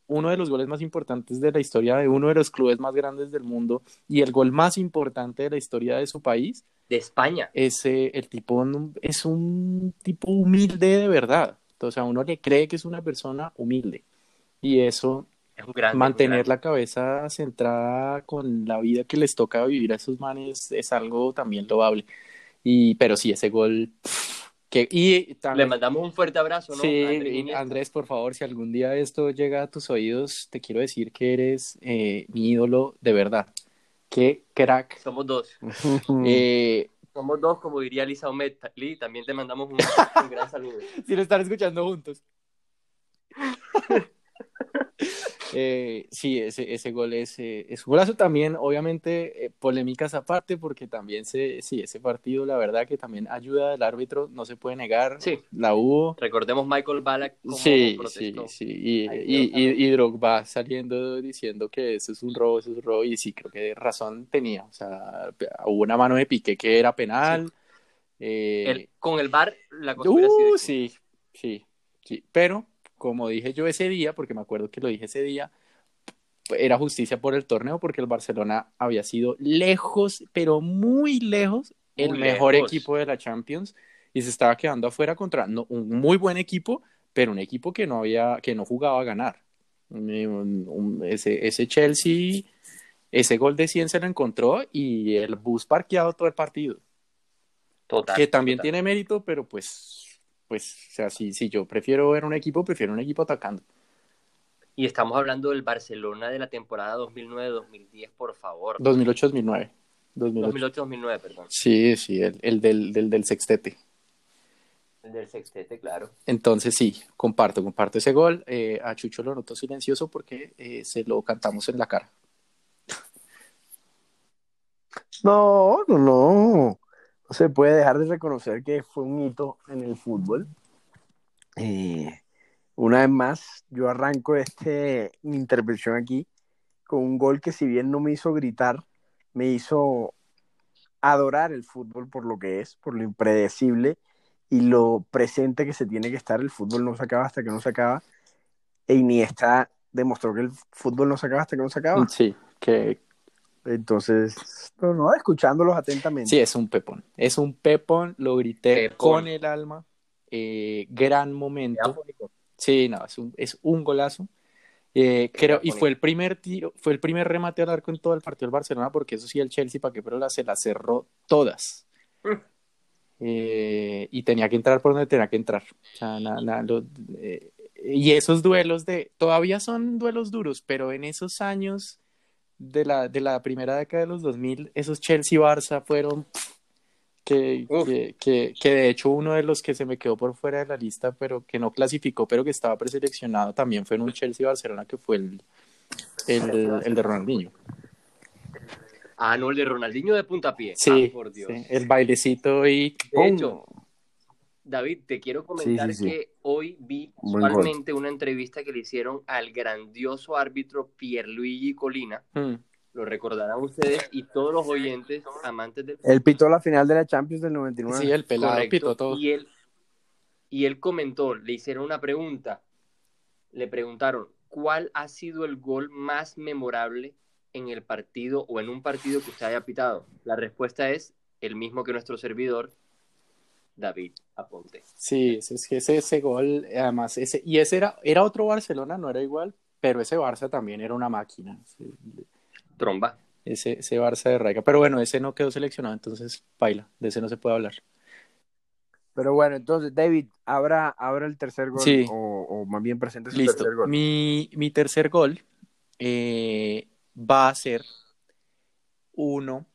uno de los goles más importantes de la historia de uno de los clubes más grandes del mundo y el gol más importante de la historia de su país, de España, ese, el tipo es un tipo humilde de verdad, o sea, uno le cree que es una persona humilde. Y eso mantener la cabeza centrada con la vida que les toca vivir a esos manes es algo también loable. Y, pero sí, ese gol. Que, y Le mandamos un fuerte abrazo, ¿no? Sí, Andrés, por favor, si algún día esto llega a tus oídos, te quiero decir que eres eh, mi ídolo de verdad. Qué crack. Somos dos. [laughs] eh, Somos dos, como diría Lisa Omet. también te mandamos un, un gran saludo. [laughs] si lo están escuchando juntos. [laughs] Eh, sí, ese, ese gol es, eh, es un golazo. También, obviamente, eh, polémicas aparte, porque también se, sí, ese partido, la verdad que también ayuda del árbitro, no se puede negar, sí. la hubo. Recordemos Michael Ballack sí, Sí, sí, y, y, y, Drogba saliendo diciendo que eso es un robo, eso es un robo, y sí, creo que razón tenía, o sea, hubo una mano de pique que era penal. con el bar la cosa uh, sí, sí, sí, pero como dije yo ese día, porque me acuerdo que lo dije ese día, era justicia por el torneo porque el Barcelona había sido lejos, pero muy lejos, el mejor equipo de la Champions y se estaba quedando afuera contra un muy buen equipo, pero un equipo que no había, que no jugaba a ganar. ese, ese Chelsea, ese gol de 100 se lo encontró y el bus parqueado todo el partido. Total, que también tiene mérito, pero pues pues, o sea, si, si yo prefiero ver un equipo, prefiero un equipo atacando. Y estamos hablando del Barcelona de la temporada 2009-2010, por favor. 2008-2009. 2008-2009, perdón. Sí, sí, el, el del, del, del, sextete. El del sextete, claro. Entonces sí, comparto, comparto ese gol. Eh, a Chucho lo noto silencioso porque eh, se lo cantamos en la cara. No, no, no se puede dejar de reconocer que fue un hito en el fútbol. Eh, una vez más, yo arranco este, mi intervención aquí con un gol que si bien no me hizo gritar, me hizo adorar el fútbol por lo que es, por lo impredecible y lo presente que se tiene que estar. El fútbol no se acaba hasta que no se acaba. E Iniesta demostró que el fútbol no se acaba hasta que no se acaba. Sí, que, entonces, no, no, escuchándolos atentamente. Sí, es un pepón. Es un pepón, lo grité con el alma. Eh, gran momento. Sí, no, es un, es un golazo. Eh, creo, y fue el primer tiro, fue el primer remate al arco en todo el partido del Barcelona, porque eso sí, el Chelsea, para qué, pero la, se la cerró todas. [laughs] Eh, y tenía que entrar por donde tenía que entrar. O sea, y esos duelos de, todavía son duelos duros, pero en esos años de la, de la primera década de los 2000, esos Chelsea-Barça fueron que, que, que, de hecho uno de los que se me quedó por fuera de la lista, pero que no clasificó, pero que estaba preseleccionado también fue en un Chelsea-Barcelona que fue el, el, el de Ronaldinho. Ah, no, el de Ronaldinho de puntapié. Sí, ah, por Dios. sí, el bailecito y... De hecho, David, te quiero comentar Sí, sí, sí. que hoy vi casualmente una entrevista que le hicieron al grandioso árbitro Pierluigi Colina. Mm, Lo recordarán ustedes y todos los oyentes amantes del Él pitó la final de la Champions del 99. Sí, el pelado Correcto. pitó todo. Y él, y él comentó, le hicieron una pregunta. Le preguntaron, ¿cuál ha sido el gol más memorable en el partido o en un partido que usted haya pitado? La respuesta es el mismo que nuestro servidor, David Aponte. Sí, ese, ese, ese gol, además, ese, y ese era, era otro Barcelona, no era igual, pero ese Barça también era una máquina. sí, Tromba. Ese, ese Barça de Raica. Pero bueno, ese no quedó seleccionado, entonces baila, de ese no se puede hablar. Pero bueno, entonces, David, abra, abra el tercer gol. Sí. O, o más bien presente su Listo. tercer gol. Mi, mi tercer gol eh, va a ser uno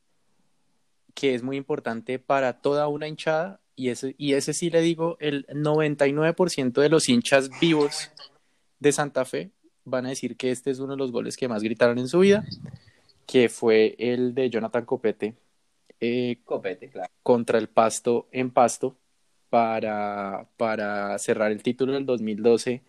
que es muy importante para toda una hinchada y ese, y ese sí le digo, el 99% de los hinchas vivos de Santa Fe van a decir que este es uno de los goles que más gritaron en su vida, que fue el de Jonathan Copete eh, Copete, claro. contra el Pasto en Pasto para, para cerrar el título del 2012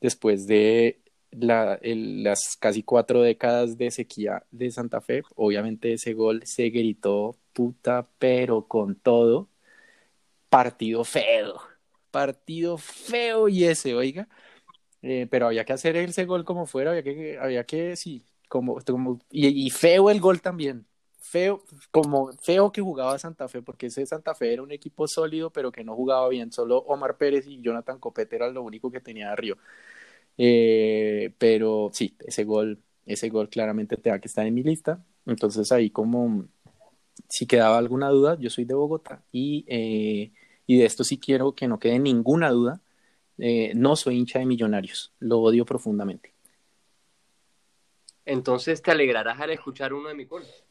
después de la- el- las casi cuatro décadas de sequía de Santa Fe. Obviamente ese gol se gritó puta, pero con todo. Partido feo, partido feo y ese, oiga. Eh, pero había que hacer ese gol como fuera, había que, había que, sí, como, como y, feo el gol también, feo, como feo que jugaba Santa Fe, porque ese Santa Fe era un equipo sólido, pero que no jugaba bien, solo Omar Pérez y Jonathan Copete era lo único que tenía de Río. Eh, pero sí, ese gol, ese gol claramente te que está en mi lista, entonces ahí como si quedaba alguna duda, yo soy de Bogotá y, eh, y de esto sí quiero que no quede ninguna duda, eh, no soy hincha de millonarios, lo odio profundamente. Entonces te alegrarás al escuchar uno de mis goles.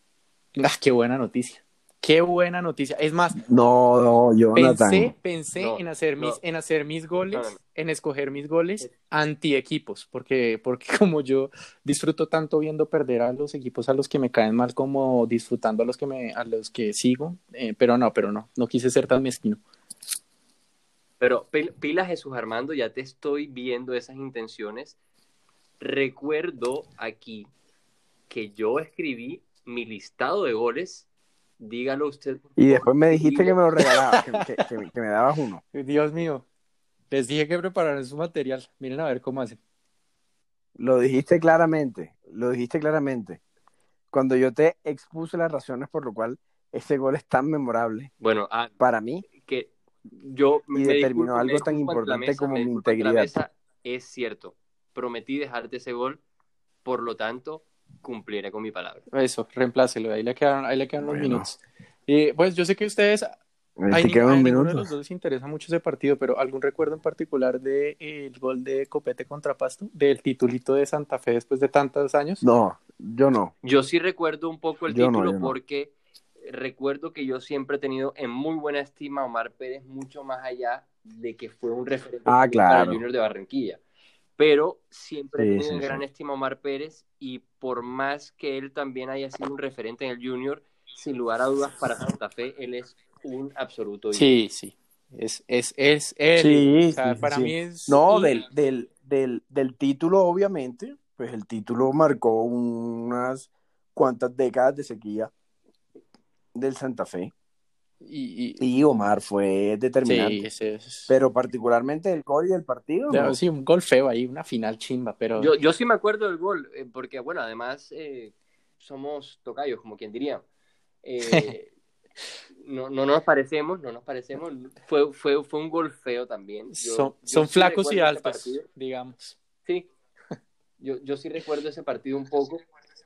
Ah, qué buena noticia. Qué buena noticia. Es más, No, no, Jonathan. pensé, pensé No, en hacer mis, no. en hacer mis goles, No, no, no. en escoger mis goles anti equipos, porque, porque [laughs] como yo disfruto tanto viendo perder a los equipos a los que me caen mal como disfrutando a los que me, a los que sigo, eh, pero no, pero no, no quise ser tan mezquino. Pero pil- pila Jesús Armando, ya te estoy viendo esas intenciones. Recuerdo aquí que yo escribí mi listado de goles. Dígalo usted. Y después me dijiste Y- que me lo regalabas, que, que- que me- que me dabas uno. Dios mío, les dije que prepararan su material. Miren a ver cómo hacen. Lo dijiste claramente, lo dijiste claramente. Cuando yo te expuse las razones por lo cual ese gol es tan memorable Bueno, ah, para mí, yo Y determinó algo tan importante como mi integridad. es cierto. Prometí dejarte ese gol, por lo tanto, cumpliré con mi palabra. Eso, reemplácelo, ahí le quedan, ahí le quedan los Bueno. minutos. Y pues yo sé que ustedes me a ninguno de los minutos. dos les interesa mucho ese partido, pero ¿algún recuerdo en particular del gol de Copete contra Pasto? ¿Del titulito de Santa Fe después de tantos años? No, yo no. Yo sí recuerdo un poco el Yo no, título no. porque recuerdo que yo siempre he tenido en muy buena estima a Omar Pérez, mucho más allá de que fue un referente Ah, para claro. el Junior de Barranquilla. Pero siempre he Sí, tenido sí, en gran sí. estima a Omar Pérez y por más que él también haya sido un referente en el Junior, sin lugar a dudas para Santa Fe, él es un absoluto. Sí, sí. Es, es, es él. Sí, O sea, sí, para sí. mí es. No, del, del, del, del título, obviamente, pues el título marcó unas cuantas décadas de sequía del Santa Fe. Y, y- Y Omar fue determinante. sí, ese es- Pero particularmente el gol y el partido. Ya, ¿no? sí, un gol feo ahí, una final chimba, pero. Yo, yo sí me acuerdo del gol, eh, porque bueno, además eh, somos tocayos, como quien diría. Eh, [laughs] no, no nos parecemos, no nos parecemos. Fue, fue, fue un gol feo también. Yo- son yo son sí flacos y altos, digamos. Sí, yo, yo sí recuerdo ese partido un poco,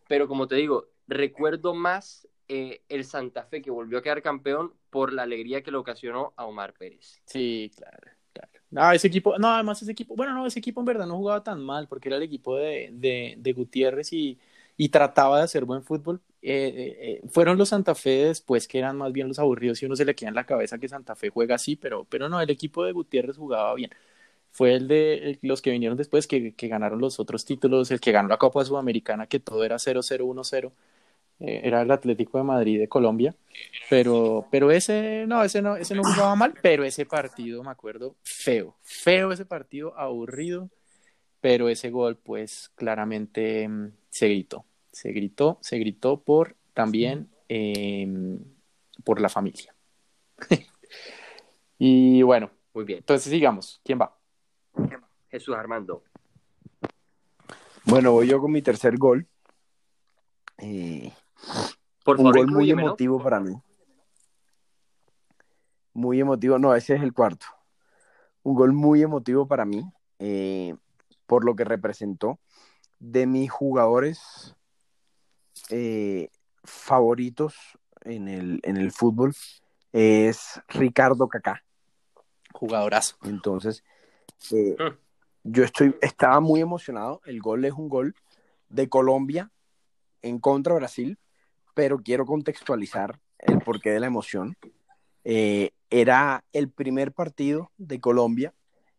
pero como te digo, recuerdo más eh, el Santa Fe que volvió a quedar campeón por la alegría que le ocasionó a Omar Pérez. Sí, claro, claro. No, ese equipo, no, además ese equipo, bueno, no, ese equipo en verdad no jugaba tan mal porque era el equipo de, de, Gutiérrez y, y trataba de hacer buen fútbol. Eh, eh, fueron los Santa Fe después que eran más bien los aburridos y uno se le queda en la cabeza que Santa Fe juega así, pero, pero no, el equipo de Gutiérrez jugaba bien. Fue el de los que vinieron después que, que ganaron los otros títulos, el que ganó la Copa Sudamericana, que todo era 0-0, 1-0. Eh, era el Atlético de Madrid de Colombia, pero, pero ese no, ese no, ese no jugaba mal, pero ese partido, me acuerdo, feo, feo ese partido, aburrido, pero ese gol, pues claramente mm, se gritó, se gritó, se gritó por también em, por la familia. [laughs] y bueno, muy bien. Entonces sigamos, ¿quién va? Jesús Armando. Bueno, voy yo con mi tercer gol. Eh, Por un gol muy emotivo para mí. Muy emotivo, no, ese es el cuarto. Un gol muy emotivo para mí, eh, por lo que representó de mis jugadores eh, favoritos en el, en el fútbol es Ricardo Kaká. Jugadorazo. Entonces, mm. yo estoy, estaba muy emocionado. El gol es un gol de Colombia en contra de Brasil, pero quiero contextualizar el porqué de la emoción. Eh, era el primer partido de Colombia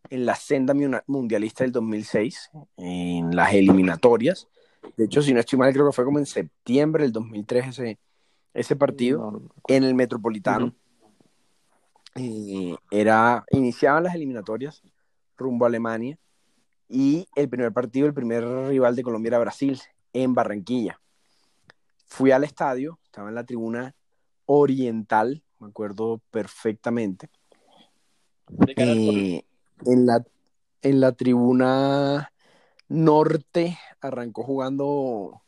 en la senda mundialista del 2006, en las eliminatorias. De hecho, si no estoy mal, creo que fue como en septiembre del 2003 ese, ese partido, en el Metropolitano. era, iniciaban las eliminatorias rumbo a Alemania y el primer partido, el primer rival de Colombia era Brasil, en Barranquilla. Fui al estadio, estaba en la tribuna oriental, me acuerdo perfectamente. Eh, en, la, en la tribuna norte arrancó jugando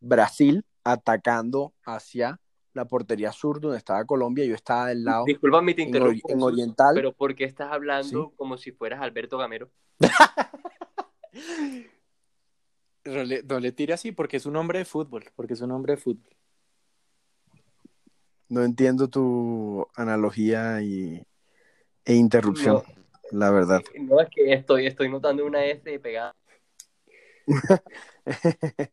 Brasil, atacando hacia la portería sur donde estaba Colombia, yo estaba del lado. Disculpa, te interrumpo. En, Oriental. Pero ¿por qué estás hablando como si fueras Alberto Gamero? [laughs] no, le, tire así porque es un hombre de fútbol, porque es un hombre de fútbol. No entiendo tu analogía y, e interrupción, la verdad. No, es que estoy, estoy notando una S pegada. [laughs]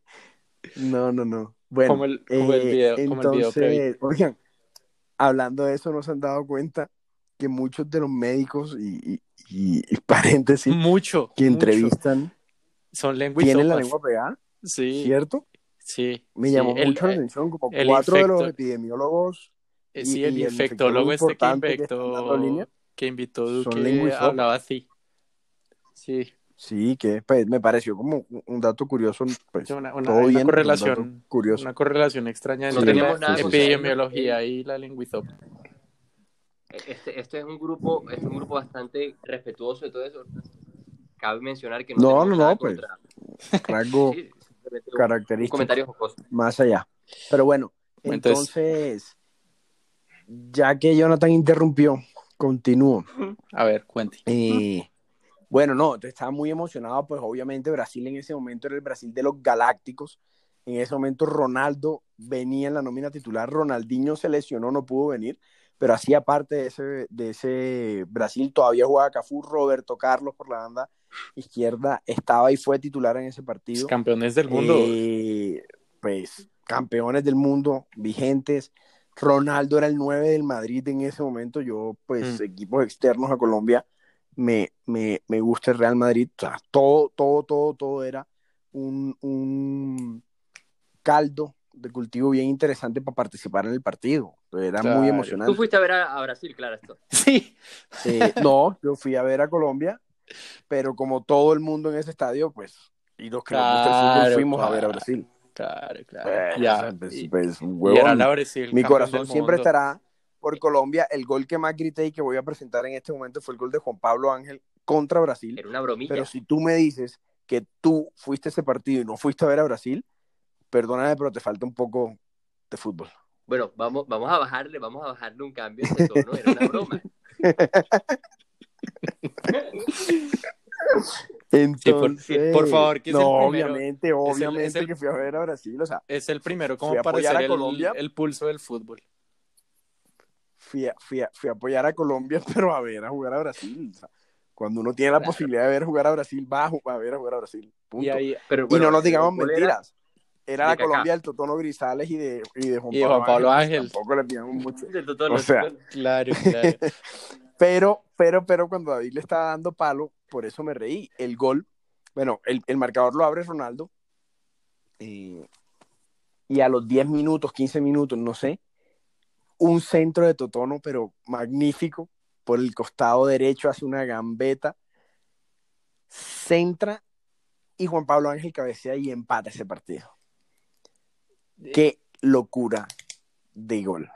no, no, no. Bueno, como el, video, entonces, oigan, hablando de eso, nos han dado cuenta que muchos de los médicos y, paréntesis mucho, que entrevistan son tienen la lengua pegada, sí, ¿cierto? Sí. Me llamó mucho la atención, como cuatro de los epidemiólogos. Eh, sí, el, infectólogo este que invitó, que, invitó Duque hablaba así. Sí. Sí, que pues, me pareció como un dato curioso. Pues, una, correlación, curioso. una correlación extraña entre la epidemiología y la lengüizop. Este, este es un grupo, este es un grupo bastante respetuoso de todo eso. Cabe mencionar que no, no, no, pues, [laughs] algo [laughs] característico. Más allá. Pero bueno, entonces, ya que Jonathan interrumpió, continúo. A ver, cuente. Eh, bueno, no, estaba muy emocionado, pues obviamente Brasil en ese momento era el Brasil de los Galácticos. En ese momento Ronaldo venía en la nómina titular, Ronaldinho se lesionó, no pudo venir, pero hacía parte de ese, de ese Brasil, todavía jugaba Cafú, Roberto Carlos por la banda izquierda, estaba y fue titular en ese partido. Campeones del mundo. Eh, pues campeones del mundo, vigentes. Ronaldo era el 9 del Madrid en ese momento, yo pues mm. equipos externos a Colombia me, me, me gusta el Real Madrid. O sea, todo, todo, todo, todo era un, un caldo de cultivo bien interesante para participar en el partido. Era muy emocionante. Tú fuiste a ver a, Brasil, claro, esto. [laughs] Sí. Eh, no, yo fui a ver a Colombia, pero como todo el mundo en ese estadio, pues, y los que nos fuimos a ver a Brasil. Claro, claro. Pues, ya. Pues, pues, Mi corazón siempre estará por Colombia. El gol que más grité y que voy a presentar en este momento fue el gol de Juan Pablo Ángel contra Brasil. Era una bromilla. Pero si tú me dices que tú fuiste a ese partido y no fuiste a ver a Brasil, perdóname, pero te falta un poco de fútbol. Bueno, vamos, vamos a bajarle, vamos a bajarle un cambio de tono, era una broma. [laughs] Entonces, por, favor, que no, obviamente, obviamente que fui a ver a Brasil, o sea, es el primero como para ser el, el pulso del fútbol fui a, fui, a, apoyar a Colombia, [laughs] pero a ver a jugar a Brasil. cuando uno tiene la posibilidad de ver jugar a Brasil, va a, ver a jugar a Brasil. Y, no nos digamos mentiras. Era, la Colombia del Totono Grisales y de, y de Juan, Pablo, Ángel. Tampoco le pidamos mucho. o sea, claro, claro. [laughs] pero, pero, pero cuando David le estaba dando palo, por eso me reí. El gol, bueno, el, el marcador lo abre Ronaldo. y a los 10 minutos, 15 minutos, no sé, un centro de Totono, pero magnífico, por el costado derecho hace una gambeta, centra y Juan Pablo Ángel cabecea y empata ese partido. Qué locura de gol.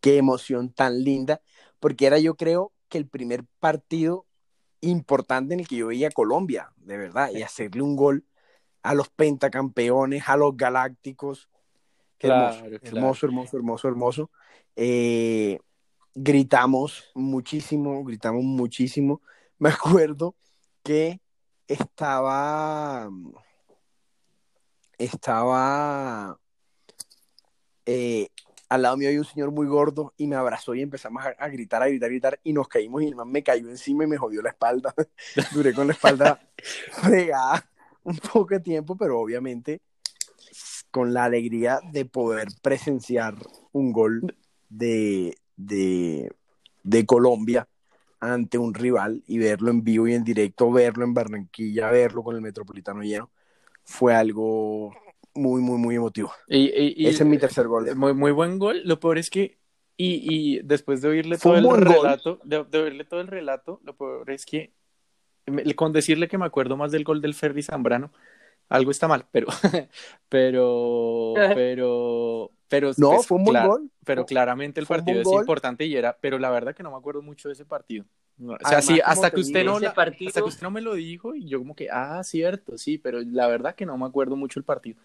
Qué emoción tan linda, porque era yo creo que el primer partido importante en el que yo veía a Colombia, de verdad, y hacerle un gol a los pentacampeones, a los galácticos. hermoso, hermoso, hermoso, hermoso, hermoso. Eh, gritamos muchísimo, gritamos muchísimo. [laughs] Me acuerdo que estaba, estaba eh, al lado mío hay un señor muy gordo y me abrazó y empezamos a, gritar, a gritar, a gritar y nos caímos y el man me cayó encima y me jodió la espalda. [laughs] Duré con la espalda [laughs] fregada un poco de tiempo, pero obviamente con la alegría de poder presenciar un gol de, de, de Colombia ante un rival y verlo en vivo y en directo, verlo en Barranquilla, verlo con el Metropolitano lleno, fue algo muy, muy, muy emotivo. Y, Ese es mi tercer gol. Muy, muy buen gol. Lo peor es que, y, y después de oírle todo el relato, de, oírle todo el relato, lo peor es que, con decirle que me acuerdo más del gol del Ferri Zambrano, algo está mal, pero, [laughs] pero, [laughs] pero, pero. No, pues, fue un buen gol. Pero claramente el partido es importante y era, pero la verdad que no me acuerdo mucho de ese partido. O sea, sí, hasta que usted no, hasta que usted no me lo dijo y yo como que, ah, cierto, sí, pero la verdad que no me acuerdo mucho el partido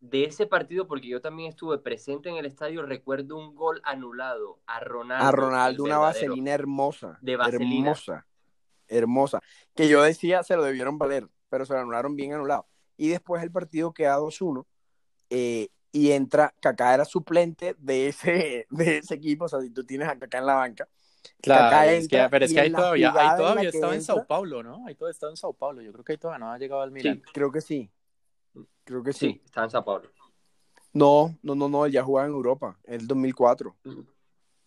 de ese partido, porque yo también estuve presente en el estadio, recuerdo un gol anulado a Ronaldo. A Ronaldo, una vaselina hermosa. De vaselina. Hermosa. Hermosa. Que yo decía, se lo debieron valer, pero se lo anularon bien anulado. Y después el partido queda 2-1 eh, y entra, Kaká era suplente de ese, [laughs] de ese equipo, o sea, si tú tienes a Kaká en la banca. Claro, es que, pero es que ahí todavía, ahí todavía estaba en Sao Paulo, ¿no? Ahí todavía estaba en Sao Paulo, yo creo que ahí todavía no ha llegado al Milan. Sí, creo que sí. Creo que sí. Sí, está en Sao Paulo. No, no, no, no, él ya jugaba en Europa, el 2004.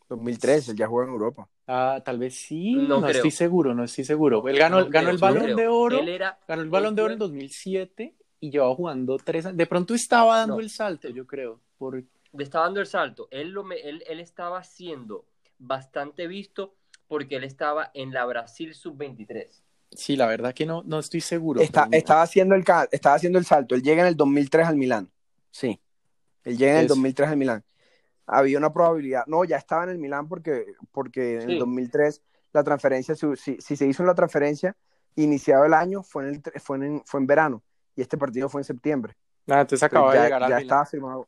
2003, él ya juega en Europa. Ah, tal vez sí, no, estoy seguro, no estoy seguro. Él ganó, ganó el balón de oro, ganó el balón de oro en 2007 y llevaba jugando tres años. De pronto estaba dando el salto, yo creo. Por... Estaba dando el salto. Él, lo, él, él estaba siendo bastante visto porque él estaba en la Brasil sub-23. Sí, la verdad que no, no estoy seguro. estaba, haciendo el, estaba haciendo el salto. Él llega en el 2003 al Milán. Sí. Él llega en el 2003 al Milán. Había una probabilidad. No, ya estaba en el Milán porque, porque en el 2003 la transferencia, si, se hizo la transferencia, iniciado el año, fue en, el, fue en, fue en verano. Y este partido fue en septiembre. Ah, entonces acaba de llegar al ya Estaba firmado.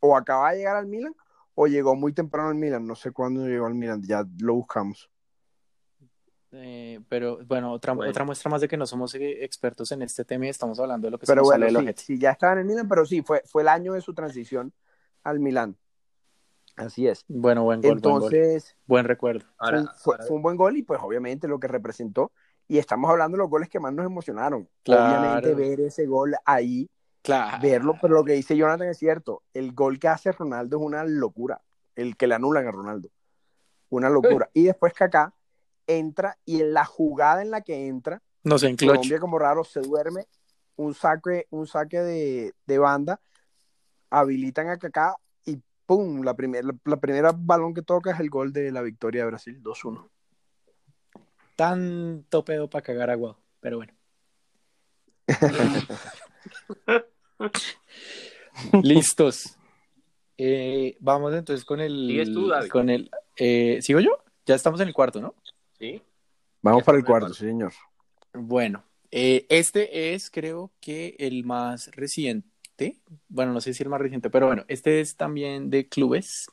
o acaba de llegar al Milán o llegó muy temprano al Milán. No sé cuándo llegó al Milán. Ya lo buscamos. Eh, pero bueno otra, otra muestra más de que no somos eh, expertos en este tema y estamos hablando de lo que pero bueno, sí, ya estaba en Milan, pero sí, fue, fue el año de su transición al Milán. Así es. Bueno, buen gol. Entonces, buen, recuerdo. fue, un buen gol y pues obviamente lo que representó. Y estamos hablando de los goles que más nos emocionaron. Obviamente ver ese gol ahí, claro. verlo, pero lo que dice Jonathan es cierto. El gol que hace Ronaldo es una locura. El que le anulan a Ronaldo. Una locura. [laughs] Y después que acá entra y en la jugada en la que entra, no sé, en Colombia como raro se duerme, un saque, un saque de, banda, habilitan a Kaká y ¡pum! La, primera la, primera balón que toca es el gol de la victoria de Brasil, 2-1. Tanto pedo para cagar agua, pero bueno. [laughs] Listos. Eh, vamos entonces con el. Con el eh, ¿Sigo yo? Ya estamos en el cuarto, ¿no? Sí. Vamos para el cuarto, señor. Bueno, eh, este es creo que el más reciente. Bueno, no sé si el más reciente, pero bueno, este es también de clubes.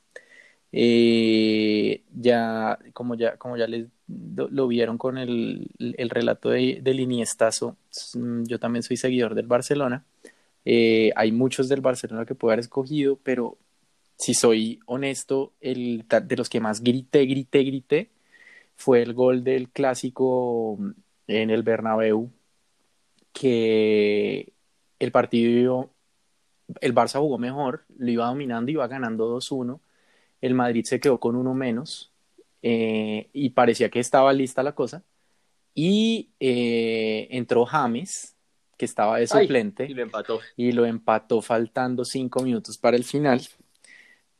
Eh, ya, como ya, como ya les lo, vieron con el, relato de, del Iniestazo, mm, yo también soy seguidor del Barcelona. Eh, hay muchos del Barcelona que puedo haber escogido, pero si soy honesto, el de los que más grité, grité, grité, fue el gol del clásico en el Bernabéu, que el partido, el Barça jugó mejor, lo iba dominando, iba ganando 2-1, el Madrid se quedó con uno menos eh, y parecía que estaba lista la cosa. Y eh, entró James, que estaba de suplente. y lo empató. Y lo empató faltando cinco minutos para el final.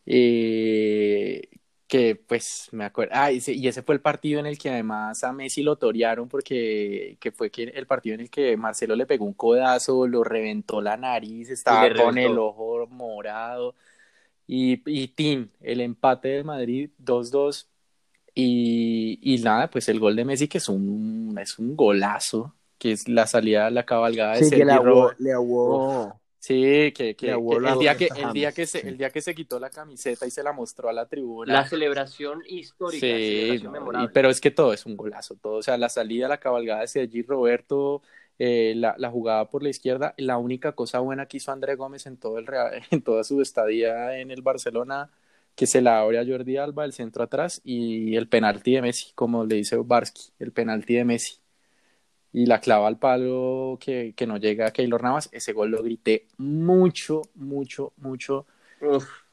Eh, que pues me acuerdo, ah, y ese, fue el partido en el que además a Messi lo torearon porque que fue que el partido en el que Marcelo le pegó un codazo, lo reventó la nariz, estaba con el ojo morado y, y Tim, el empate de Madrid 2-2 y, y, nada, pues el gol de Messi que es un, es un golazo, que es la salida, la cabalgada de sí, Sergio le Sí, que, que, el, día que, el, día que se, el día que se quitó la camiseta y se la mostró a la tribuna. La celebración histórica, sí, pero es que todo es un golazo, todo, o sea, la salida, la cabalgada de allí Roberto, eh, la, la, jugada por la izquierda, la única cosa buena que hizo André Gómez en todo el [laughs] en toda su estadía en el Barcelona, que se la abre a Jordi Alba, el centro atrás, y el penalti de Messi, como le dice Barsky, el penalti de Messi y la clava al palo que, que no llega a Keylor Navas, ese gol lo grité mucho, mucho, mucho.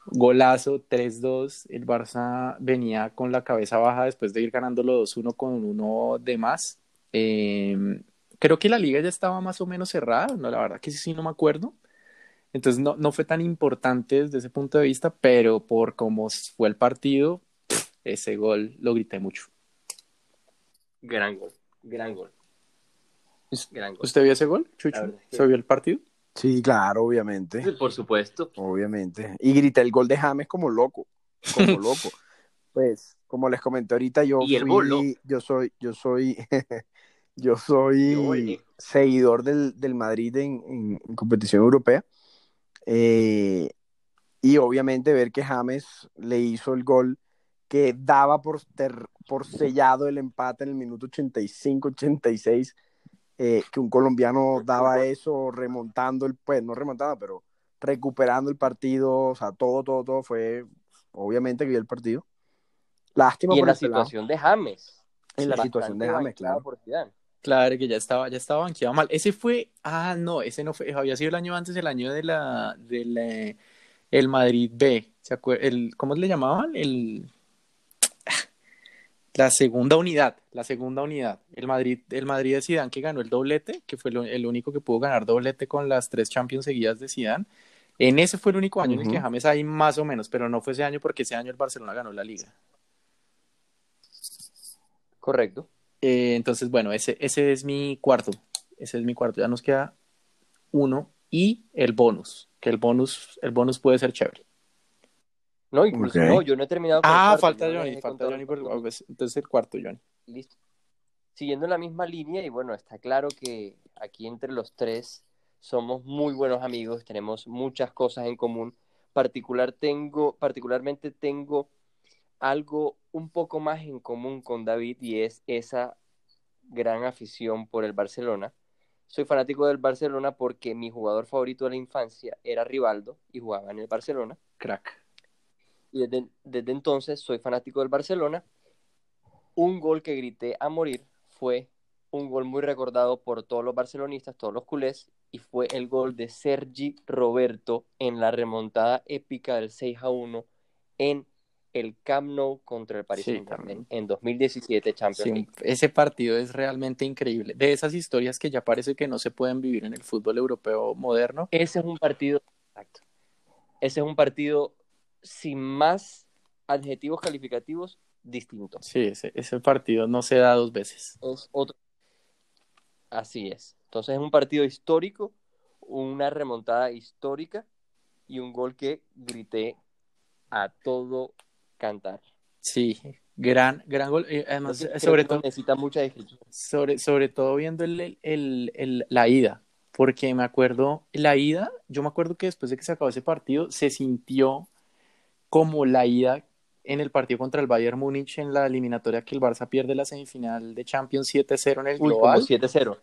Golazo 3-2, el Barça venía con la cabeza baja después de ir ganándolo 2-1 con uno de más. Em, creo que la liga ya estaba más o menos cerrada, no, la verdad que sí, sí no me acuerdo. Entonces no, no fue tan importante desde ese punto de vista, pero por cómo fue el partido, ese gol lo grité mucho. Gran gol, gran gol. ¿Usted vio ese gol, Chucho? ¿Se vio el partido? Sí, claro, obviamente. por supuesto. Obviamente. Y grité el gol de James como loco, como [laughs] loco. Pues, como les comenté ahorita, yo fui, yo soy, yo soy, [laughs] yo soy seguidor del, Madrid en, competición europea. Eh, y obviamente ver que James le hizo el gol que daba por, por sellado el empate en el minuto 85-86 eh, que un colombiano daba eso remontando el, pues no remontando, pero recuperando el partido, o sea, todo, todo, todo fue, obviamente que vio el partido. Lástima y en la situación de James. En la situación de James, claro. Claro, que ya estaba, ya estaba banqueado mal. Ese fue, ah, no, ese no fue, había sido el año antes, el año de la, de el Madrid B, ¿se acuerda? El, ¿Cómo le llamaban? El, la segunda unidad, la segunda unidad. El Madrid, el Madrid de Zidane que ganó el doblete, que fue el único que pudo ganar doblete con las tres Champions seguidas de Zidane. En ese fue el único año en el que James ahí más o menos, pero no fue ese año porque ese año el Barcelona ganó la liga. Correcto. Eh, entonces, bueno, ese, ese es mi cuarto. Ese es mi cuarto. Ya nos queda uno y el bonus, que el bonus, el bonus puede ser chévere. No, incluso no, yo no he terminado. Con ah, falta Johnny, falta Johnny, entonces el cuarto Johnny. Listo. Siguiendo la misma línea, y bueno, está claro que aquí entre los tres somos muy buenos amigos, tenemos muchas cosas en común. Particular tengo, particularmente tengo algo un poco más en común con David y es esa gran afición por el Barcelona. Soy fanático del Barcelona porque mi jugador favorito de la infancia era Rivaldo y jugaba en el Barcelona. Crack y desde, entonces soy fanático del Barcelona. Un gol que grité a morir fue un gol muy recordado por todos los barcelonistas, todos los culés, y fue el gol de Sergi Roberto en la remontada épica del 6 a 1 en el Camp Nou contra el Paris Saint-Germain en 2017 Champions League. Ese partido es realmente increíble. De esas historias que ya parece que no se pueden vivir en el fútbol europeo moderno. Ese es un partido, exacto. Ese es un partido sin más adjetivos calificativos distintos. Sí, ese, ese partido no se da dos veces. otro. Así es. Entonces es un partido histórico, una remontada histórica y un gol que grité a todo cantar. Sí, gran, gran gol. Eh, además, sobre todo necesita mucha descripción. Sobre, sobre todo viendo el, el, el, la ida, porque me acuerdo, la ida, yo me acuerdo que después de que se acabó ese partido, se sintió como la ida en el partido contra el Bayern Múnich en la eliminatoria que el Barça pierde la semifinal de Champions 7-0 en el global. 7-0.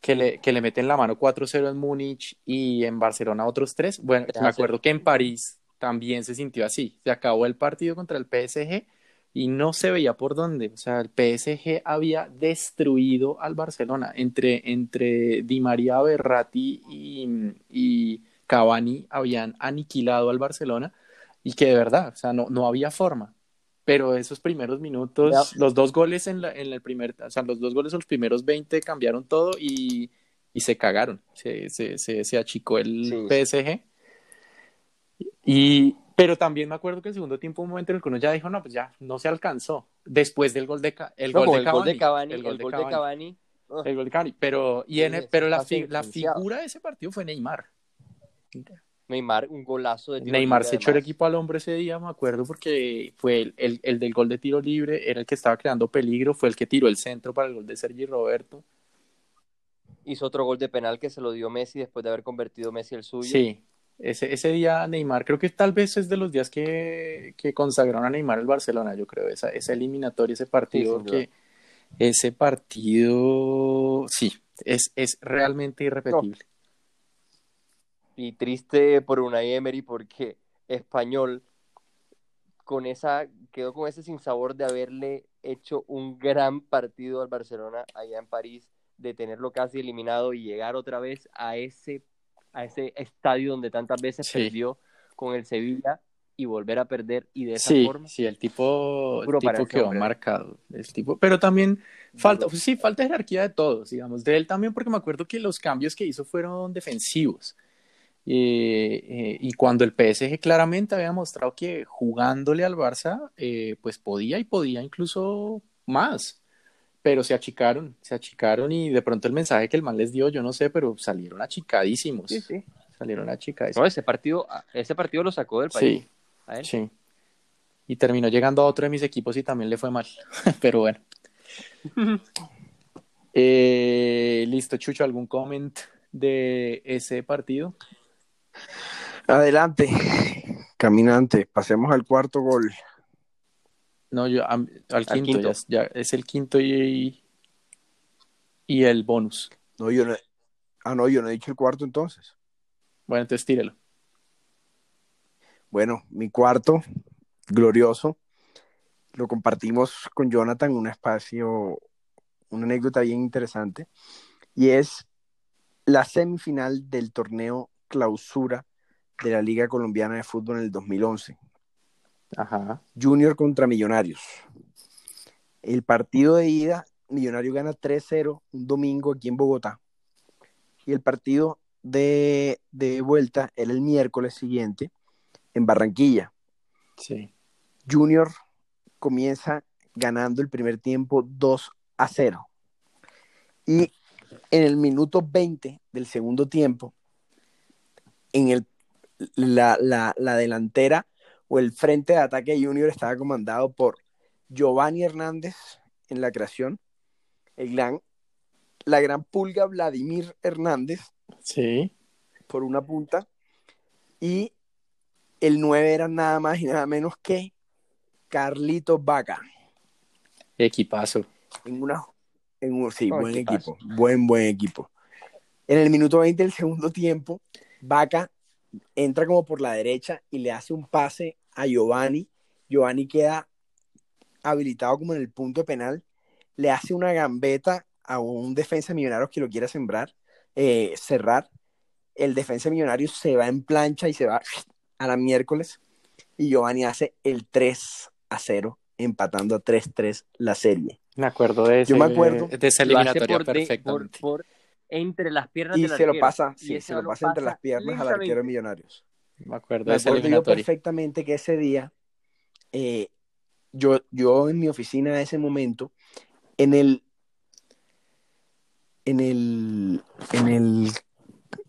Que le, que le meten la mano 4-0 en Múnich y en Barcelona otros tres. Bueno, me acuerdo que en París también se sintió así. Se acabó el partido contra el PSG y no se veía por dónde. O sea, el PSG había destruido al Barcelona. Entre, entre Di María, Berratti y, y Cavani habían aniquilado al Barcelona y que de verdad, o sea, no, no había forma. Pero esos primeros minutos, los dos goles en, la, en el primer, o sea, los dos goles en los primeros 20 cambiaron todo y, y se cagaron, se, se, se, achicó el PSG. Y, pero también me acuerdo que el segundo tiempo, un momento en el que uno ya dijo, no, pues ya no se alcanzó. Después del gol de, el gol, de, Cavani, el gol de Cavani. El gol de Cavani. Pero, y en, pero la, la figura de ese partido fue Neymar. Neymar, un golazo de tiro Neymar se echó el equipo al hombre ese día, me acuerdo, porque fue el, el, el, del gol de tiro libre, era el que estaba creando peligro, fue el que tiró el centro para el gol de Sergi Roberto. Hizo otro gol de penal que se lo dio Messi después de haber convertido Messi el suyo. Sí, ese, ese día Neymar, creo que tal vez es de los días que, que consagraron a Neymar el Barcelona, yo creo, esa, esa eliminatoria, ese partido que ese partido, sí, es, es realmente irrepetible. Y triste por una Emery porque Español con esa, quedó con ese sinsabor de haberle hecho un gran partido al Barcelona allá en París, de tenerlo casi eliminado y llegar otra vez a ese a ese estadio donde tantas veces perdió con el Sevilla y volver a perder y de esa forma. Sí, el tipo, el tipo quedó marcado. El tipo, pero también falta, sí, falta jerarquía de todos, digamos, de él también, porque me acuerdo que los cambios que hizo fueron defensivos. Eh, y cuando el PSG claramente había mostrado que jugándole al Barça, eh, pues podía y podía incluso más pero se achicaron, se achicaron y de pronto el mensaje que el man les dio, yo no sé, pero salieron achicadísimos. Sí, sí. Salieron achicadísimos. No, ese partido, ese partido lo sacó del país. Sí, sí. Y terminó llegando a otro de mis equipos y también le fue mal. [laughs] pero bueno. [laughs] Eh, listo, Chucho, ¿algún comment de ese partido? Adelante, caminante, pasemos al cuarto gol. No, yo al, quinto, Ya, es el quinto y, y el bonus. No, yo no. Ah, no, yo no he dicho el cuarto entonces. Bueno, entonces tírelo. Bueno, mi cuarto, glorioso, lo compartimos con Jonathan, un espacio, una anécdota bien interesante, y es la semifinal del torneo clausura de la Liga Colombiana de Fútbol en el 2011. Ajá. Junior contra Millonarios. El partido de ida, Millonario gana 3-0 un domingo aquí en Bogotá. Y el partido de, vuelta era el miércoles siguiente en Barranquilla. Sí. Junior comienza ganando el primer tiempo 2 a 0. Y en el minuto 20 del segundo tiempo, en el, la, la delantera o el frente de ataque Junior estaba comandado por Giovanni Hernández en la creación, el gran, la gran pulga Vladimir Hernández. Sí. Por una punta. Y el 9 era nada más y nada menos que Carlito Vaca. Equipazo. En una, en un, sí, buen equipo. Buen, buen equipo. En el minuto 20 del segundo tiempo, Vaca entra como por la derecha y le hace un pase a Giovanni. Giovanni queda habilitado como en el punto penal, le hace una gambeta a un defensa millonario que lo quiera sembrar, eh, cerrar. El defensa millonario se va en plancha y se va a la miércoles. Y Giovanni hace el 3 a 0, empatando a 3-3 la serie. Me acuerdo de ese, Yo me acuerdo de esa eliminatoria perfectamente entre las piernas y del se lo pasa, sí, se lo pasa entre las piernas al arquero Millonarios. Me acuerdo, de yo perfectamente que ese día eh, yo, yo en mi oficina en ese momento en el en el en el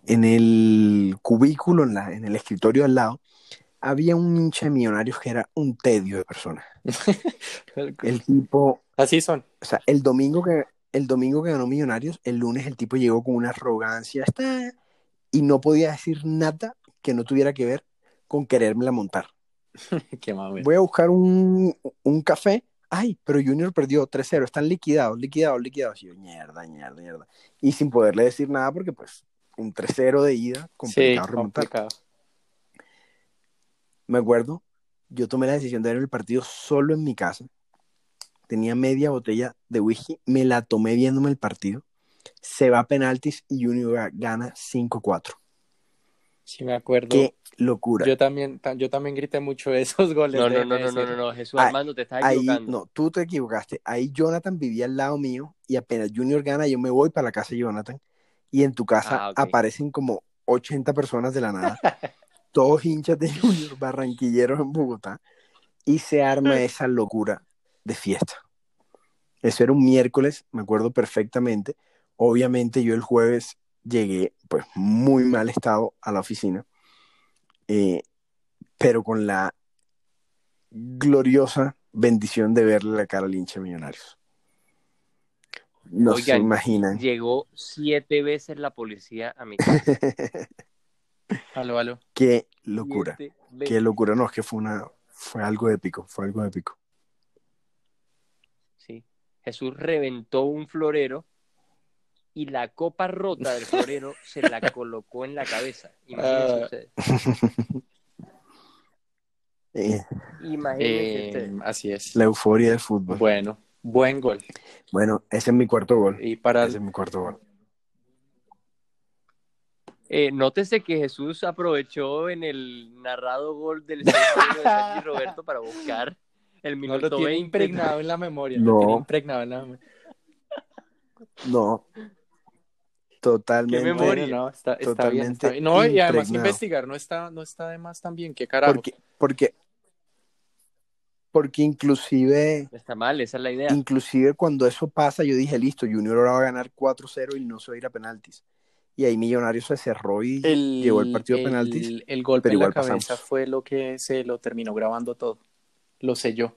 en el cubículo en, la, en el escritorio al lado había un hincha de millonarios que era un tedio de persona. [laughs] el tipo. Así son. O sea, el domingo que, el domingo que ganó Millonarios, el lunes el tipo llegó con una arrogancia y no podía decir nada que no tuviera que ver con querérmela montar. [laughs] Qué Voy a buscar un, café. Ay, pero Junior perdió 3-0. Están liquidados, liquidados, liquidados. Y yo, mierda, mierda, mierda. Y sin poderle decir nada porque, pues, un 3-0 de ida, complicado sí, remontar. Me acuerdo, yo tomé la decisión de ver el partido solo en mi casa tenía media botella de whisky, me la tomé viéndome el partido, se va a penaltis y Junior gana 5-4. Sí, me acuerdo. Qué locura. Yo también, yo también grité mucho [laughs] esos goles. No, no, no, no, no, no, Jesús Armando, te estás equivocando. no, tú te equivocaste. Ahí Jonathan vivía al lado mío y apenas Junior gana, yo me voy para la casa de Jonathan y en tu casa Ah, aparecen como 80 personas de la nada, todos hinchas de [laughs] Junior, barranquilleros en Bogotá, y se arma [laughs] esa locura de fiesta. Eso era un miércoles, me acuerdo perfectamente. Obviamente yo el jueves llegué pues muy mal estado a la oficina, eh, pero con la gloriosa bendición de verle la cara al hincha de Millonarios. No se imaginan. Llegó siete veces la policía a mi casa. [laughs] Aló, aló. Qué locura. Siete Qué locura. No, es que fue una, fue algo épico, fue algo épico. Jesús reventó un florero y la copa rota del florero [laughs] se la colocó en la cabeza. Imagínense Ah. ustedes. [laughs] Eh, Imagínense Eh, ustedes. así es. la euforia del fútbol. Bueno, buen gol. Bueno, ese es mi cuarto gol. Y para Ese es mi cuarto gol. Eh, nótese que Jesús aprovechó en el narrado gol del 6 de Sergi [laughs] Roberto para buscar el no minuto lo tiene 20. impregnado en la memoria. No. Lo tiene impregnado en la memoria. No. Totalmente. Qué memoria. No, está, está bien, Totalmente está bien. No, y además impregnado. investigar no está, no está de más también. ¿Qué carajo? Porque, porque, porque inclusive, No Está mal, esa es la idea. inclusive cuando eso pasa, yo dije, listo, Junior ahora va a ganar 4-0 y no se va a ir a penaltis. Y ahí Millonarios se cerró y el, llevó el partido a el- penaltis. El golpe pero en la cabeza pasamos. fue lo que se lo terminó grabando todo. Lo selló.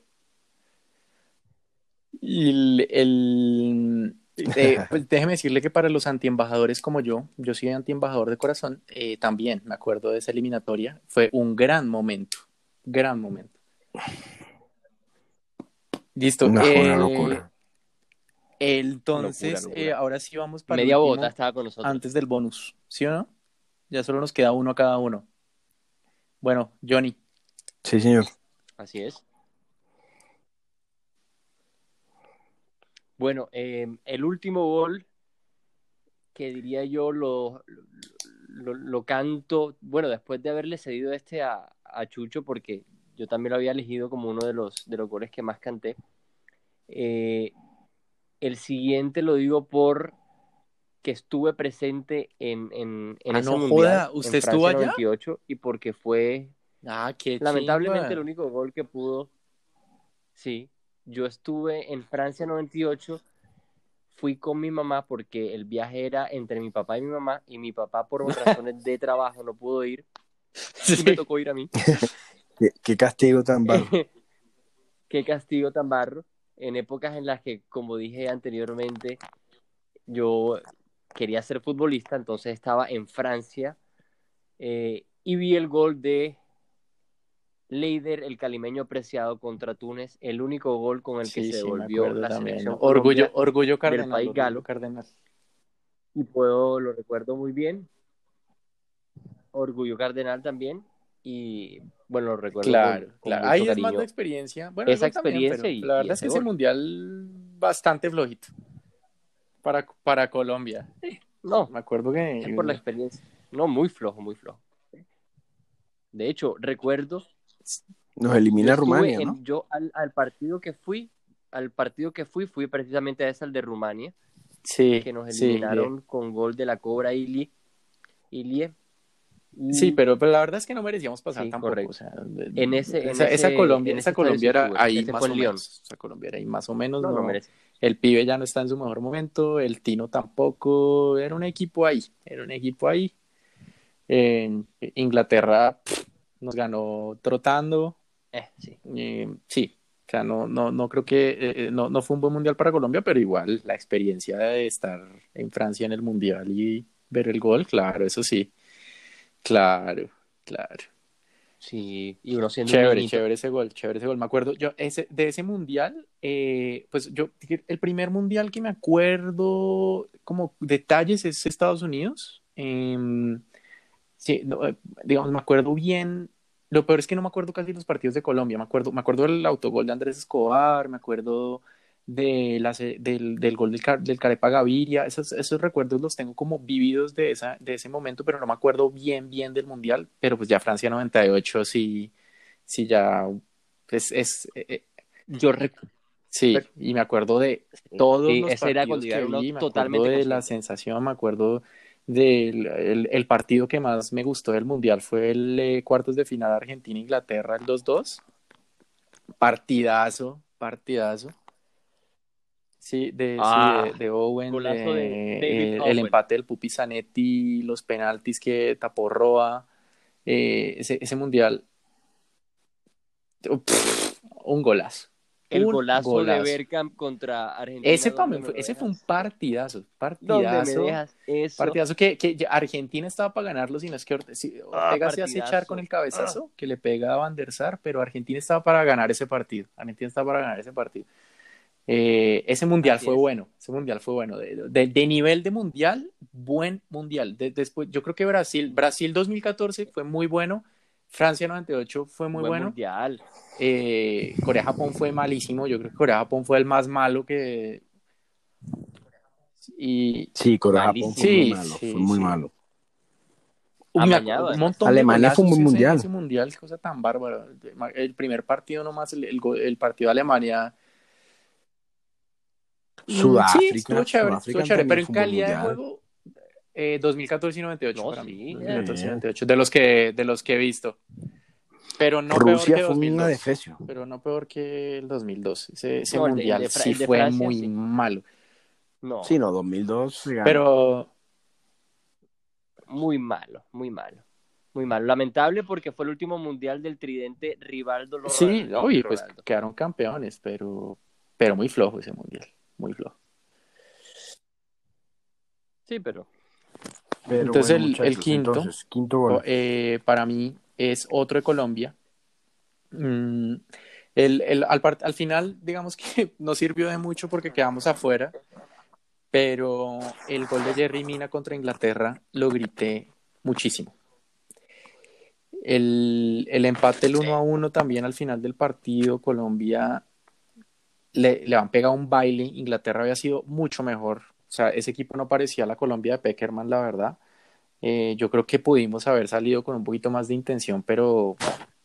Y el, el- eh, [laughs] pues déjeme decirle que para los antiembajadores como yo, yo soy antiembajador de corazón, eh, también me acuerdo de esa eliminatoria. Fue un gran momento. Gran momento. Listo. Una, eh, locura. Entonces, Locura, locura. eh, ahora sí vamos para el Media último bota estaba con nosotros. antes del bonus, ¿sí o no? Ya solo nos queda uno a cada uno. Bueno, Johnny, Sí, señor. Así es. Bueno, eh, el último gol que diría yo lo, lo, lo canto, bueno, después de haberle cedido este a, a Chucho, porque yo también lo había elegido como uno de los, de los goles que más canté. Eh, el siguiente lo digo por que estuve presente en, en, en Ah, ese no mundial, joda, en ¿usted estuvo Francia allá? 98, y porque fue ah, qué Lamentablemente chimba. el único gol que pudo, sí, yo estuve en Francia 98, fui con mi mamá porque el viaje era entre mi papá y mi mamá y mi papá por [laughs] razones de trabajo no pudo ir [laughs] y Sí. me tocó ir a mí. [laughs] Qué, qué castigo tan bajo. Qué castigo tan barro en épocas en las que, como dije anteriormente, yo quería ser futbolista, entonces estaba en Francia eh, y vi el gol de Leider, el calimeño preciado contra Túnez, el único gol con el que Sí, se sí, volvió la también. selección Orgullo, orgullo cardenal. país galo. y puedo, lo recuerdo muy bien. Orgullo Cardenal también y bueno, lo recuerdo Claro, con, claro. Ahí es más la experiencia. Bueno, Esa también, experiencia y- la y verdad es ese que ese gol. mundial bastante flojito para, para Colombia. No, Me acuerdo que Es por la experiencia. No, muy flojo, muy flojo. De hecho, recuerdo. Nos elimina Rumania, en- ¿no? Yo al, al partido que fui, al partido que fui, fui precisamente a ese, al de Rumania, sí, que nos sí, eliminaron con gol de la Cobra Ilie. Ilie. Y Sí, pero, pero la verdad es que no merecíamos pasar Sí, tampoco. o sea, En ese- en esa, Colombia, en esa Colombia era ahí más o menos. Esa Colombia era ahí más o menos. no, no no. merece. El pibe ya no está en su mejor momento, el Tino tampoco. Era un equipo ahí, era un equipo ahí. En Inglaterra pff, nos ganó trotando. Eh, sí. Eh, sí, o sea, no, no, no creo que eh, eh, no, no fue un buen mundial para Colombia, pero igual la experiencia de estar en Francia en el mundial y ver el gol, claro, eso sí. Claro, claro. Sí, y uno siendo Chévere, chévere ese gol, chévere ese gol. Me acuerdo, yo ese, de ese mundial, eh, pues yo, el primer mundial que me acuerdo como detalles es Estados Unidos. Em, sí, no, eh, digamos, me acuerdo bien. Lo peor es que no me acuerdo casi los partidos de Colombia. Me acuerdo, me acuerdo del autogol de Andrés Escobar, me acuerdo de la, del, del gol del, del Carepa Gaviria. Esos, esos recuerdos los tengo como vividos de, esa, de ese momento, pero no me acuerdo bien, bien del mundial. Pero pues ya Francia 98 sí, sí ya es, es eh, eh, Yo recuerdo. sí, y me acuerdo de todos Sí, los era partidos cuando que vi, me totalmente acuerdo de la consciente. sensación, me acuerdo del el, partido que más me gustó del Mundial fue el eh, cuartos de final Argentina-Inglaterra, el 2-2. Partidazo, partidazo. Sí, de, Ah, sí, de, de Owen, golazo de de- el, Owen. el empate del Pupi Zanetti, los penaltis que tapó Roa, eh, ese, ese mundial, un golazo. El un golazo, golazo. de Bergkamp contra Argentina. Ese, ¿dónde también me fue, lo ese fue un partidazo, ¿Dónde me partidazo, eso? partidazo que, Argentina estaba para ganarlo, sino es que Orte- sí, Ah, Ortega se hace echar con el cabezazo que le pega a Van der Sar, pero Argentina estaba para ganar ese partido. Argentina estaba para ganar ese partido. Eh, ese mundial Así fue es. bueno, ese mundial fue bueno. De, de- de nivel de mundial, buen mundial. De- después, yo creo que Brasil, Brasil 2014 fue muy bueno. Francia 98 fue muy Buen bueno. mundial. Eh, Corea-Japón fue malísimo. Yo creo que Corea-Japón fue el más malo que. Y. Sí, Corea-Japón fue muy Sí, malo. sí, fue muy sí. malo. Amañado, un montón Alemania de fue un mundial. Ese, mundial, cosa tan bárbara. El primer partido nomás, el, el, partido de Alemania. Sudáfrica. Sí, estuvo chévere, Sudáfrica estuvo chévere, pero en calidad de juego, eh, 2014 y 98 No, para sí, mí. eh. 2014 y 98, de los que, de los que he visto. Pero no Rusia peor que fue 2002. una defecio. Pero no peor que el 2002. Ese, ese No, el de- el mundial de sí fue Francia, muy sí. malo. No, Sí, no, 2002 se ganó. Pero muy malo, muy malo. Muy malo. Lamentable porque fue el último mundial del tridente Rivaldo Ronaldo. sí, oye, pues quedaron campeones, pero, pero muy flojo ese mundial. Muy flojo. Sí, pero Pero Entonces, el- quinto. entonces, quinto gol. Eh, para mí es otro de Colombia. Mm, el, el- al, part- al final, digamos que [laughs] no sirvió de mucho porque quedamos afuera, pero el gol de Jerry Mina contra Inglaterra lo grité muchísimo. El, el empate, el 1 a 1 también al final del partido, Colombia le, le han pegado un baile. Inglaterra había sido mucho mejor. O sea, ese equipo no parecía la Colombia de Peckerman, la verdad. Eh, yo creo que pudimos haber salido con un poquito más de intención, pero,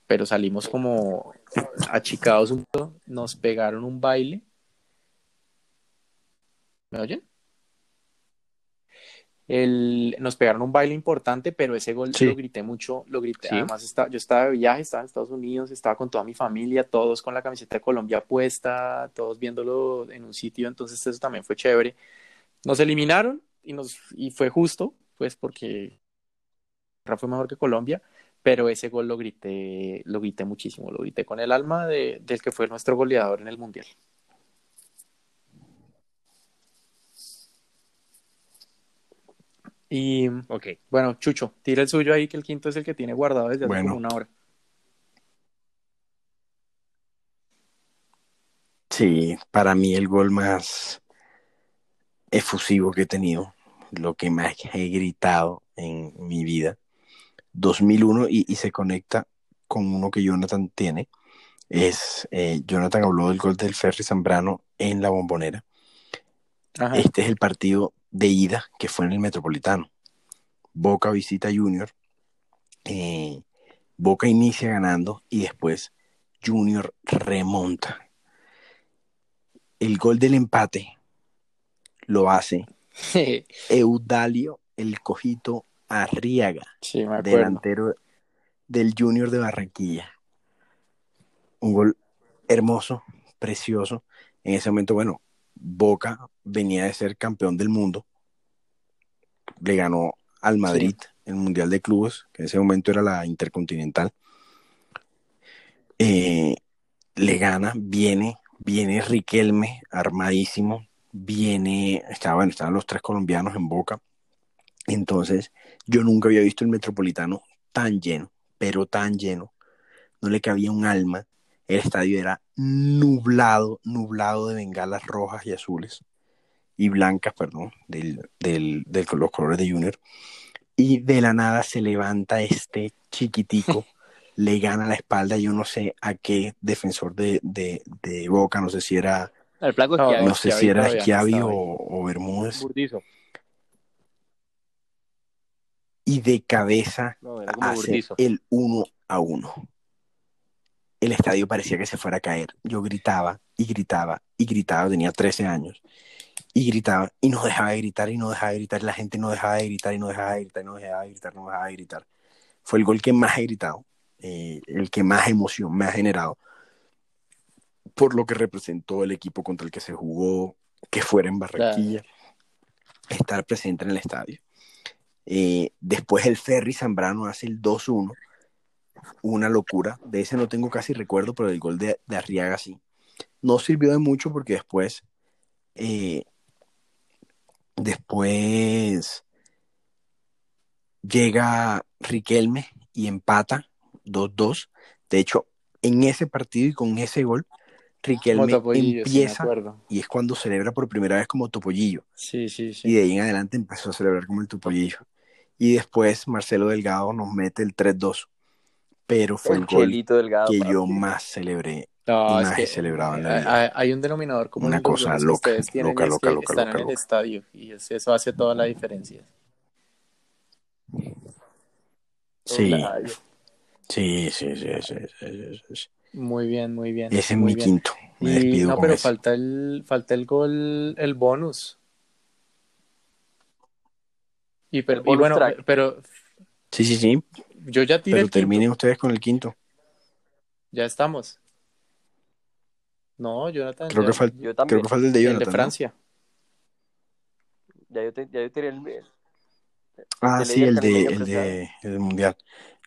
pero salimos como achicados un poco. Nos pegaron un baile. ¿Me oyen? El, nos pegaron un baile importante, pero ese gol Sí. lo grité mucho, lo grité. Sí. Además, está, yo estaba de viaje, estaba en Estados Unidos, estaba con toda mi familia, todos con la camiseta de Colombia puesta, todos viéndolo en un sitio, entonces eso también fue chévere. Nos eliminaron y, nos, y fue justo, pues porque fue mejor que Colombia, pero ese gol lo grité, lo grité muchísimo, lo grité con el alma de- del que fue nuestro goleador en el Mundial. Y ok. bueno, Chucho, tira el suyo ahí, que el quinto es el que tiene guardado desde hace Bueno. como una hora. Sí, para mí el gol más efusivo que he tenido, lo que más he gritado en mi vida, 2001 y, y se conecta con uno que Jonathan tiene, es eh, Jonathan habló del gol del Ferry Zambrano en la bombonera. Ajá. Este es el partido de ida que fue en el Metropolitano. Boca visita Junior. eh, Boca inicia ganando y después Junior remonta. El gol del empate lo hace [laughs] Eudalio el Cojito Arriaga, sí, me delantero del Junior de Barranquilla. Un gol hermoso, precioso. En ese momento, bueno, Boca venía de ser campeón del mundo. Le ganó al Madrid en el Mundial de Clubes, que en ese momento era la Intercontinental. Eh, le gana, viene, viene Riquelme, armadísimo. Viene, estaba, bueno, estaban los tres colombianos en Boca. Entonces, yo nunca había visto el Metropolitano tan lleno, pero tan lleno. No le cabía un alma. El estadio era nublado, nublado de bengalas rojas y azules. Y blancas, perdón, del, del, del- los colores de Junior. Y de la nada se levanta este chiquitico, [laughs] le gana la espalda. Yo no sé a qué defensor de, de, de Boca, no sé si era, El flaco No, Schiavi. no sé si era no Schiavi ahí. o, o Bermúdez. Burdizo. Y de cabeza No, hace Burdizo. el 1 a 1. El estadio parecía que se fuera a caer. Yo gritaba y gritaba y gritaba, tenía 13 años. y gritaba y no dejaba de gritar y no dejaba de gritar, la gente no dejaba de gritar y no dejaba de gritar y no dejaba de gritar, no dejaba de gritar. Fue el gol que más he gritado, eh, el que más emoción me ha generado por lo que representó el equipo contra el que se jugó, que fuera en Barranquilla, estar presente en el estadio. Eh, después el Ferry Zambrano hace el 2-1, una locura. De ese no tengo casi recuerdo, pero el gol de, Arriaga sí. No sirvió de mucho porque después, eh, después llega Riquelme y empata 2-2. De hecho, en ese partido y con ese gol, Riquelme empieza y es cuando celebra por primera vez como Topollillo. Sí, sí, sí. Y de ahí en adelante empezó a celebrar como el Topollillo. Y después Marcelo Delgado nos mete el 3-2. Pero fue el, gol que yo más celebré. No, más he celebrado en la vida. Hay, un denominador como una cosa loca, loca, loca, loca, están en el estadio y eso hace toda la diferencia. Sí. Sí, sí, sí, sí, sí, Muy bien, muy bien. Ese es mi quinto. y, no, pero falta el, falta el gol, el bonus. Y, pero, bueno, pero. Sí, sí, sí. Yo ya tiré. Pero terminen ustedes con el quinto. Ya estamos. No, Jonathan. Creo, que, creo que falta el de Jonathan. El de Francia. Ya, yo ya yo tiré el. Ah, sí, el de, el de, el Mundial.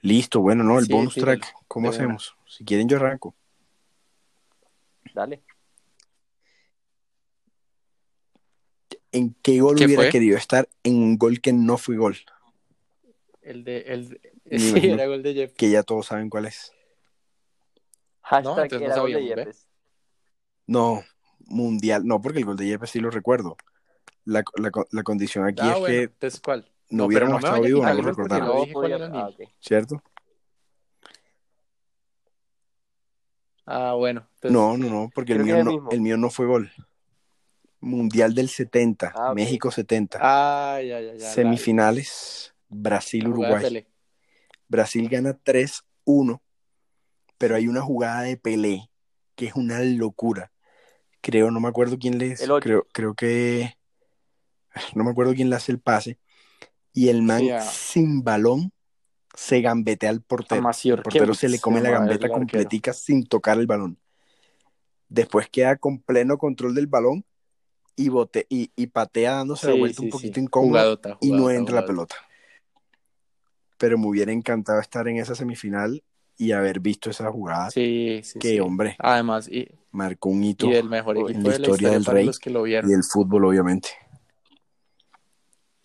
Listo, bueno, no, el bonus track, ¿cómo hacemos? Si quieren yo arranco. Dale. ¿En qué gol hubiera querido estar en un gol que no fue gol? El de, el, [laughs] sí, era gol de Jeff. Que ya todos saben cuál es. Hashtag no, era no gol de No, mundial, no, porque el gol de Yepes sí lo recuerdo. La, la, la condición aquí ah, es que. Entonces, ¿cuál? No, hubiéramos estado vivos, no lo recordamos. ¿Cierto? Ah, bueno. no, no, no, porque el mío no, el mío no fue gol. Mundial del 70, ah, México 70. Ah, ya, ya, ya. Semifinales, Brasil-Uruguay. Brasil gana 3-1, pero hay una jugada de Pelé que es una locura. Creo, no me acuerdo quién le creo, creo que no me acuerdo quién le hace el pase, y el man sin balón se gambetea al portero. El portero se le come la gambeta completica sin tocar el balón. Después queda con pleno control del balón y, bote, y, y patea dándose la vuelta un poquito incómodo y no entra la pelota. Pero me hubiera encantado estar en esa semifinal y haber visto esa jugada. Sí, sí. Que hombre. Además, y, marcó un hito mejor en la historia, del rey y del fútbol, obviamente.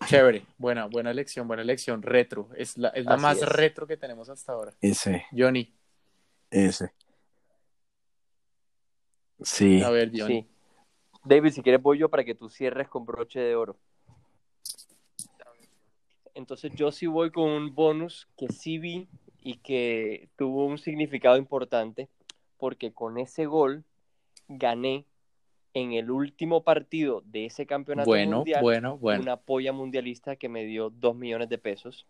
Chévere, buena, buena elección, buena elección. Retro, es la, es la más retro que tenemos hasta ahora. Ese. Johnny. Ese. Sí. A ver, Johnny. David, si quieres voy yo para que tú cierres con broche de oro. Entonces yo sí voy con un bonus que sí vi y que tuvo un significado importante porque con ese gol gané en el último partido de ese campeonato bueno, mundial bueno, bueno. una polla mundialista que me dio dos millones de pesos.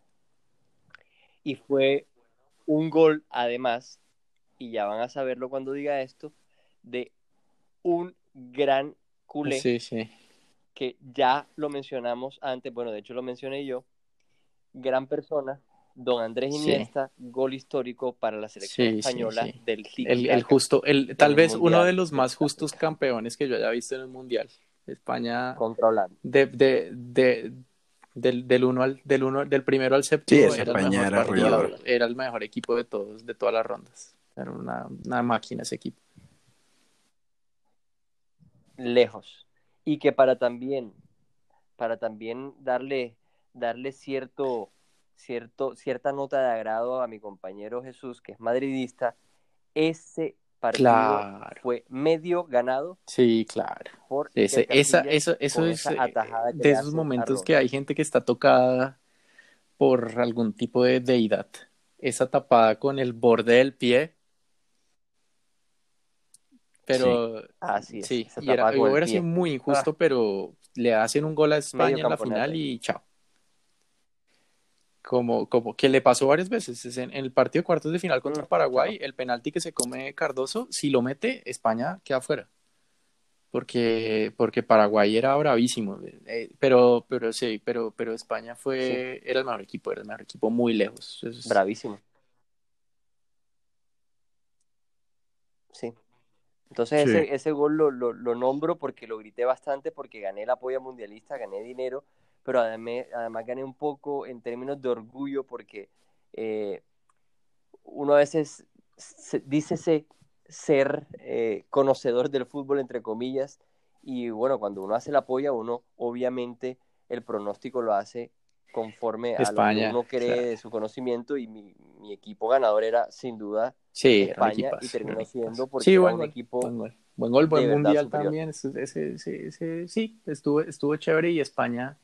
Y fue un gol, además, y ya van a saberlo cuando diga esto, de un gran culé. Sí, sí. Que ya lo mencionamos antes, bueno, de hecho lo mencioné yo. Gran persona, Don Andrés Iniesta, gol histórico para la selección española del el, el, justo, el, tal vez uno de los más justos campeones que yo haya visto en el mundial. España contra De, de, de, del, del, uno al, del, uno, del primero al séptimo era, el mejor era, era, el mejor equipo de todos, de todas las rondas. Era una, una máquina ese equipo. Lejos. Y que para también, para también darle, darle cierto cierto, cierta nota de agrado a mi compañero Jesús, que es madridista, ese partido fue medio ganado. Sí, claro. esa, eso, eso es eh, de esos momentos que hay gente que está tocada por algún tipo de deidad. Esa tapada con el borde del pie. Pero sí, Así es, sí y era, hubiera sido muy injusto, ah. pero le hacen un gol a España en la final y chao como, como que le pasó varias veces. En, el partido de cuartos de final contra mm, Paraguay, el penalti que se come Cardoso, si lo mete, España queda fuera. porque, porque Paraguay era bravísimo, eh, pero, pero sí, pero, pero España fue, era el mejor equipo, era el mejor equipo muy lejos. Bravísimo. Sí. Entonces Ese, ese gol lo, lo, nombro porque lo grité bastante, porque gané el apoyo mundialista, gané dinero, pero además, además gané un poco en términos de orgullo porque eh, uno a veces dice ser eh, conocedor del fútbol, entre comillas, y bueno, cuando uno hace la apoya, uno obviamente el pronóstico lo hace conforme a lo que uno cree de su conocimiento y mi, mi, equipo ganador era sin duda España y terminó siendo porque sí, un equipo buen gol, buen, mundial también, sí, estuvo, estuvo chévere y España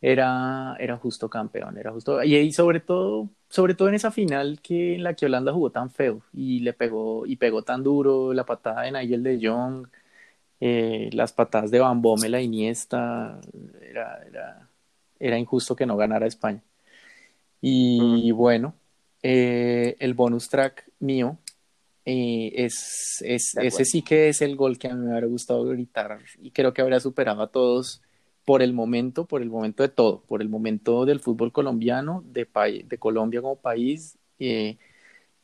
era, era justo campeón, era justo. Y, sobre todo, sobre todo en esa final que en la que Holanda jugó tan feo y le pegó, y pegó tan duro la patada de Nigel de Jong, eh, las patadas de Van Bommel la Iniesta, era, era, era, injusto que no ganara España. Y bueno, eh, el bonus track mío eh, es, es ese sí que es el gol que a mí me hubiera gustado gritar y creo que habría superado a todos por el momento, por el momento de todo, por el momento del fútbol colombiano, de, de Colombia como país, eh,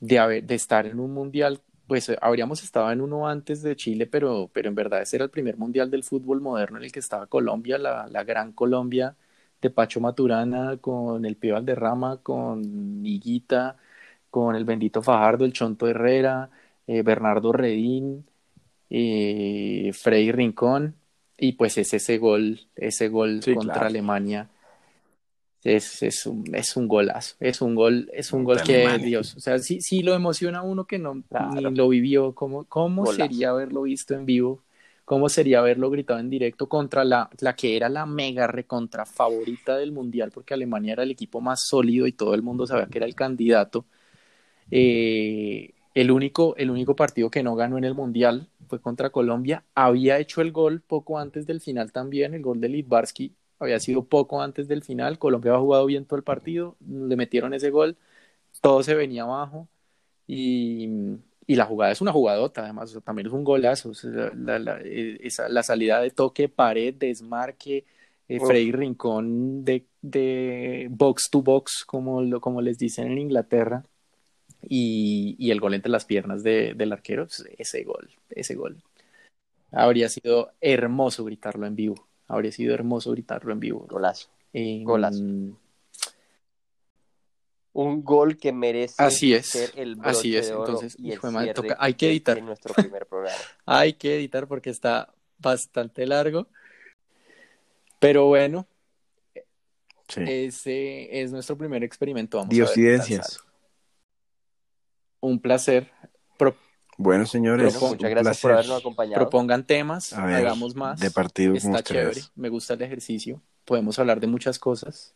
de, de estar en un mundial, pues eh, habríamos estado en uno antes de Chile, pero, pero en verdad ese era el primer mundial del fútbol moderno en el que estaba Colombia, la, la gran Colombia de Pacho Maturana, con el Pío Valderrama, con Higuita, con el bendito Fajardo, el Chonto Herrera, eh, Bernardo Redín, eh, Freddy Rincón, y pues es ese gol, ese gol contra Alemania. Es, es, un, es un golazo, es un gol, es un gol que, Dios, o sea, sí, sí lo emociona a uno que no ni lo vivió, ¿cómo, cómo sería haberlo visto en vivo? ¿Cómo sería haberlo gritado en directo contra la, la que era la mega recontra favorita del mundial? Porque Alemania era el equipo más sólido y todo el mundo sabía que era el candidato. Eh, el único, el único partido que no ganó en el Mundial fue contra Colombia. Había hecho el gol poco antes del final también, el gol de Litvarsky había sido poco antes del final. Colombia había jugado bien todo el partido, le metieron ese gol, todo se venía abajo. Y, y la jugada es una jugadota, además, también es un golazo. la, la, eh, esa, la, salida de toque, pared, desmarque, eh, Freddy Rincón de, de box to box, como, lo, como les dicen en Inglaterra y, el gol entre las piernas del arquero, pues, ese gol, ese gol. Habría sido hermoso gritarlo en vivo. Habría sido hermoso gritarlo en vivo. Golazo. Golazo. Un gol que merece así es, ser el Así es, entonces, hay que editar. nuestro primer programa. [laughs] hay que editar porque está bastante largo. Pero bueno, ese es nuestro primer experimento. Vamos A ver, un placer. bueno, señores, muchas gracias por habernos acompañado. Propongan temas, hagamos más. De partido Está chévere, me gusta el ejercicio. Podemos hablar de muchas cosas.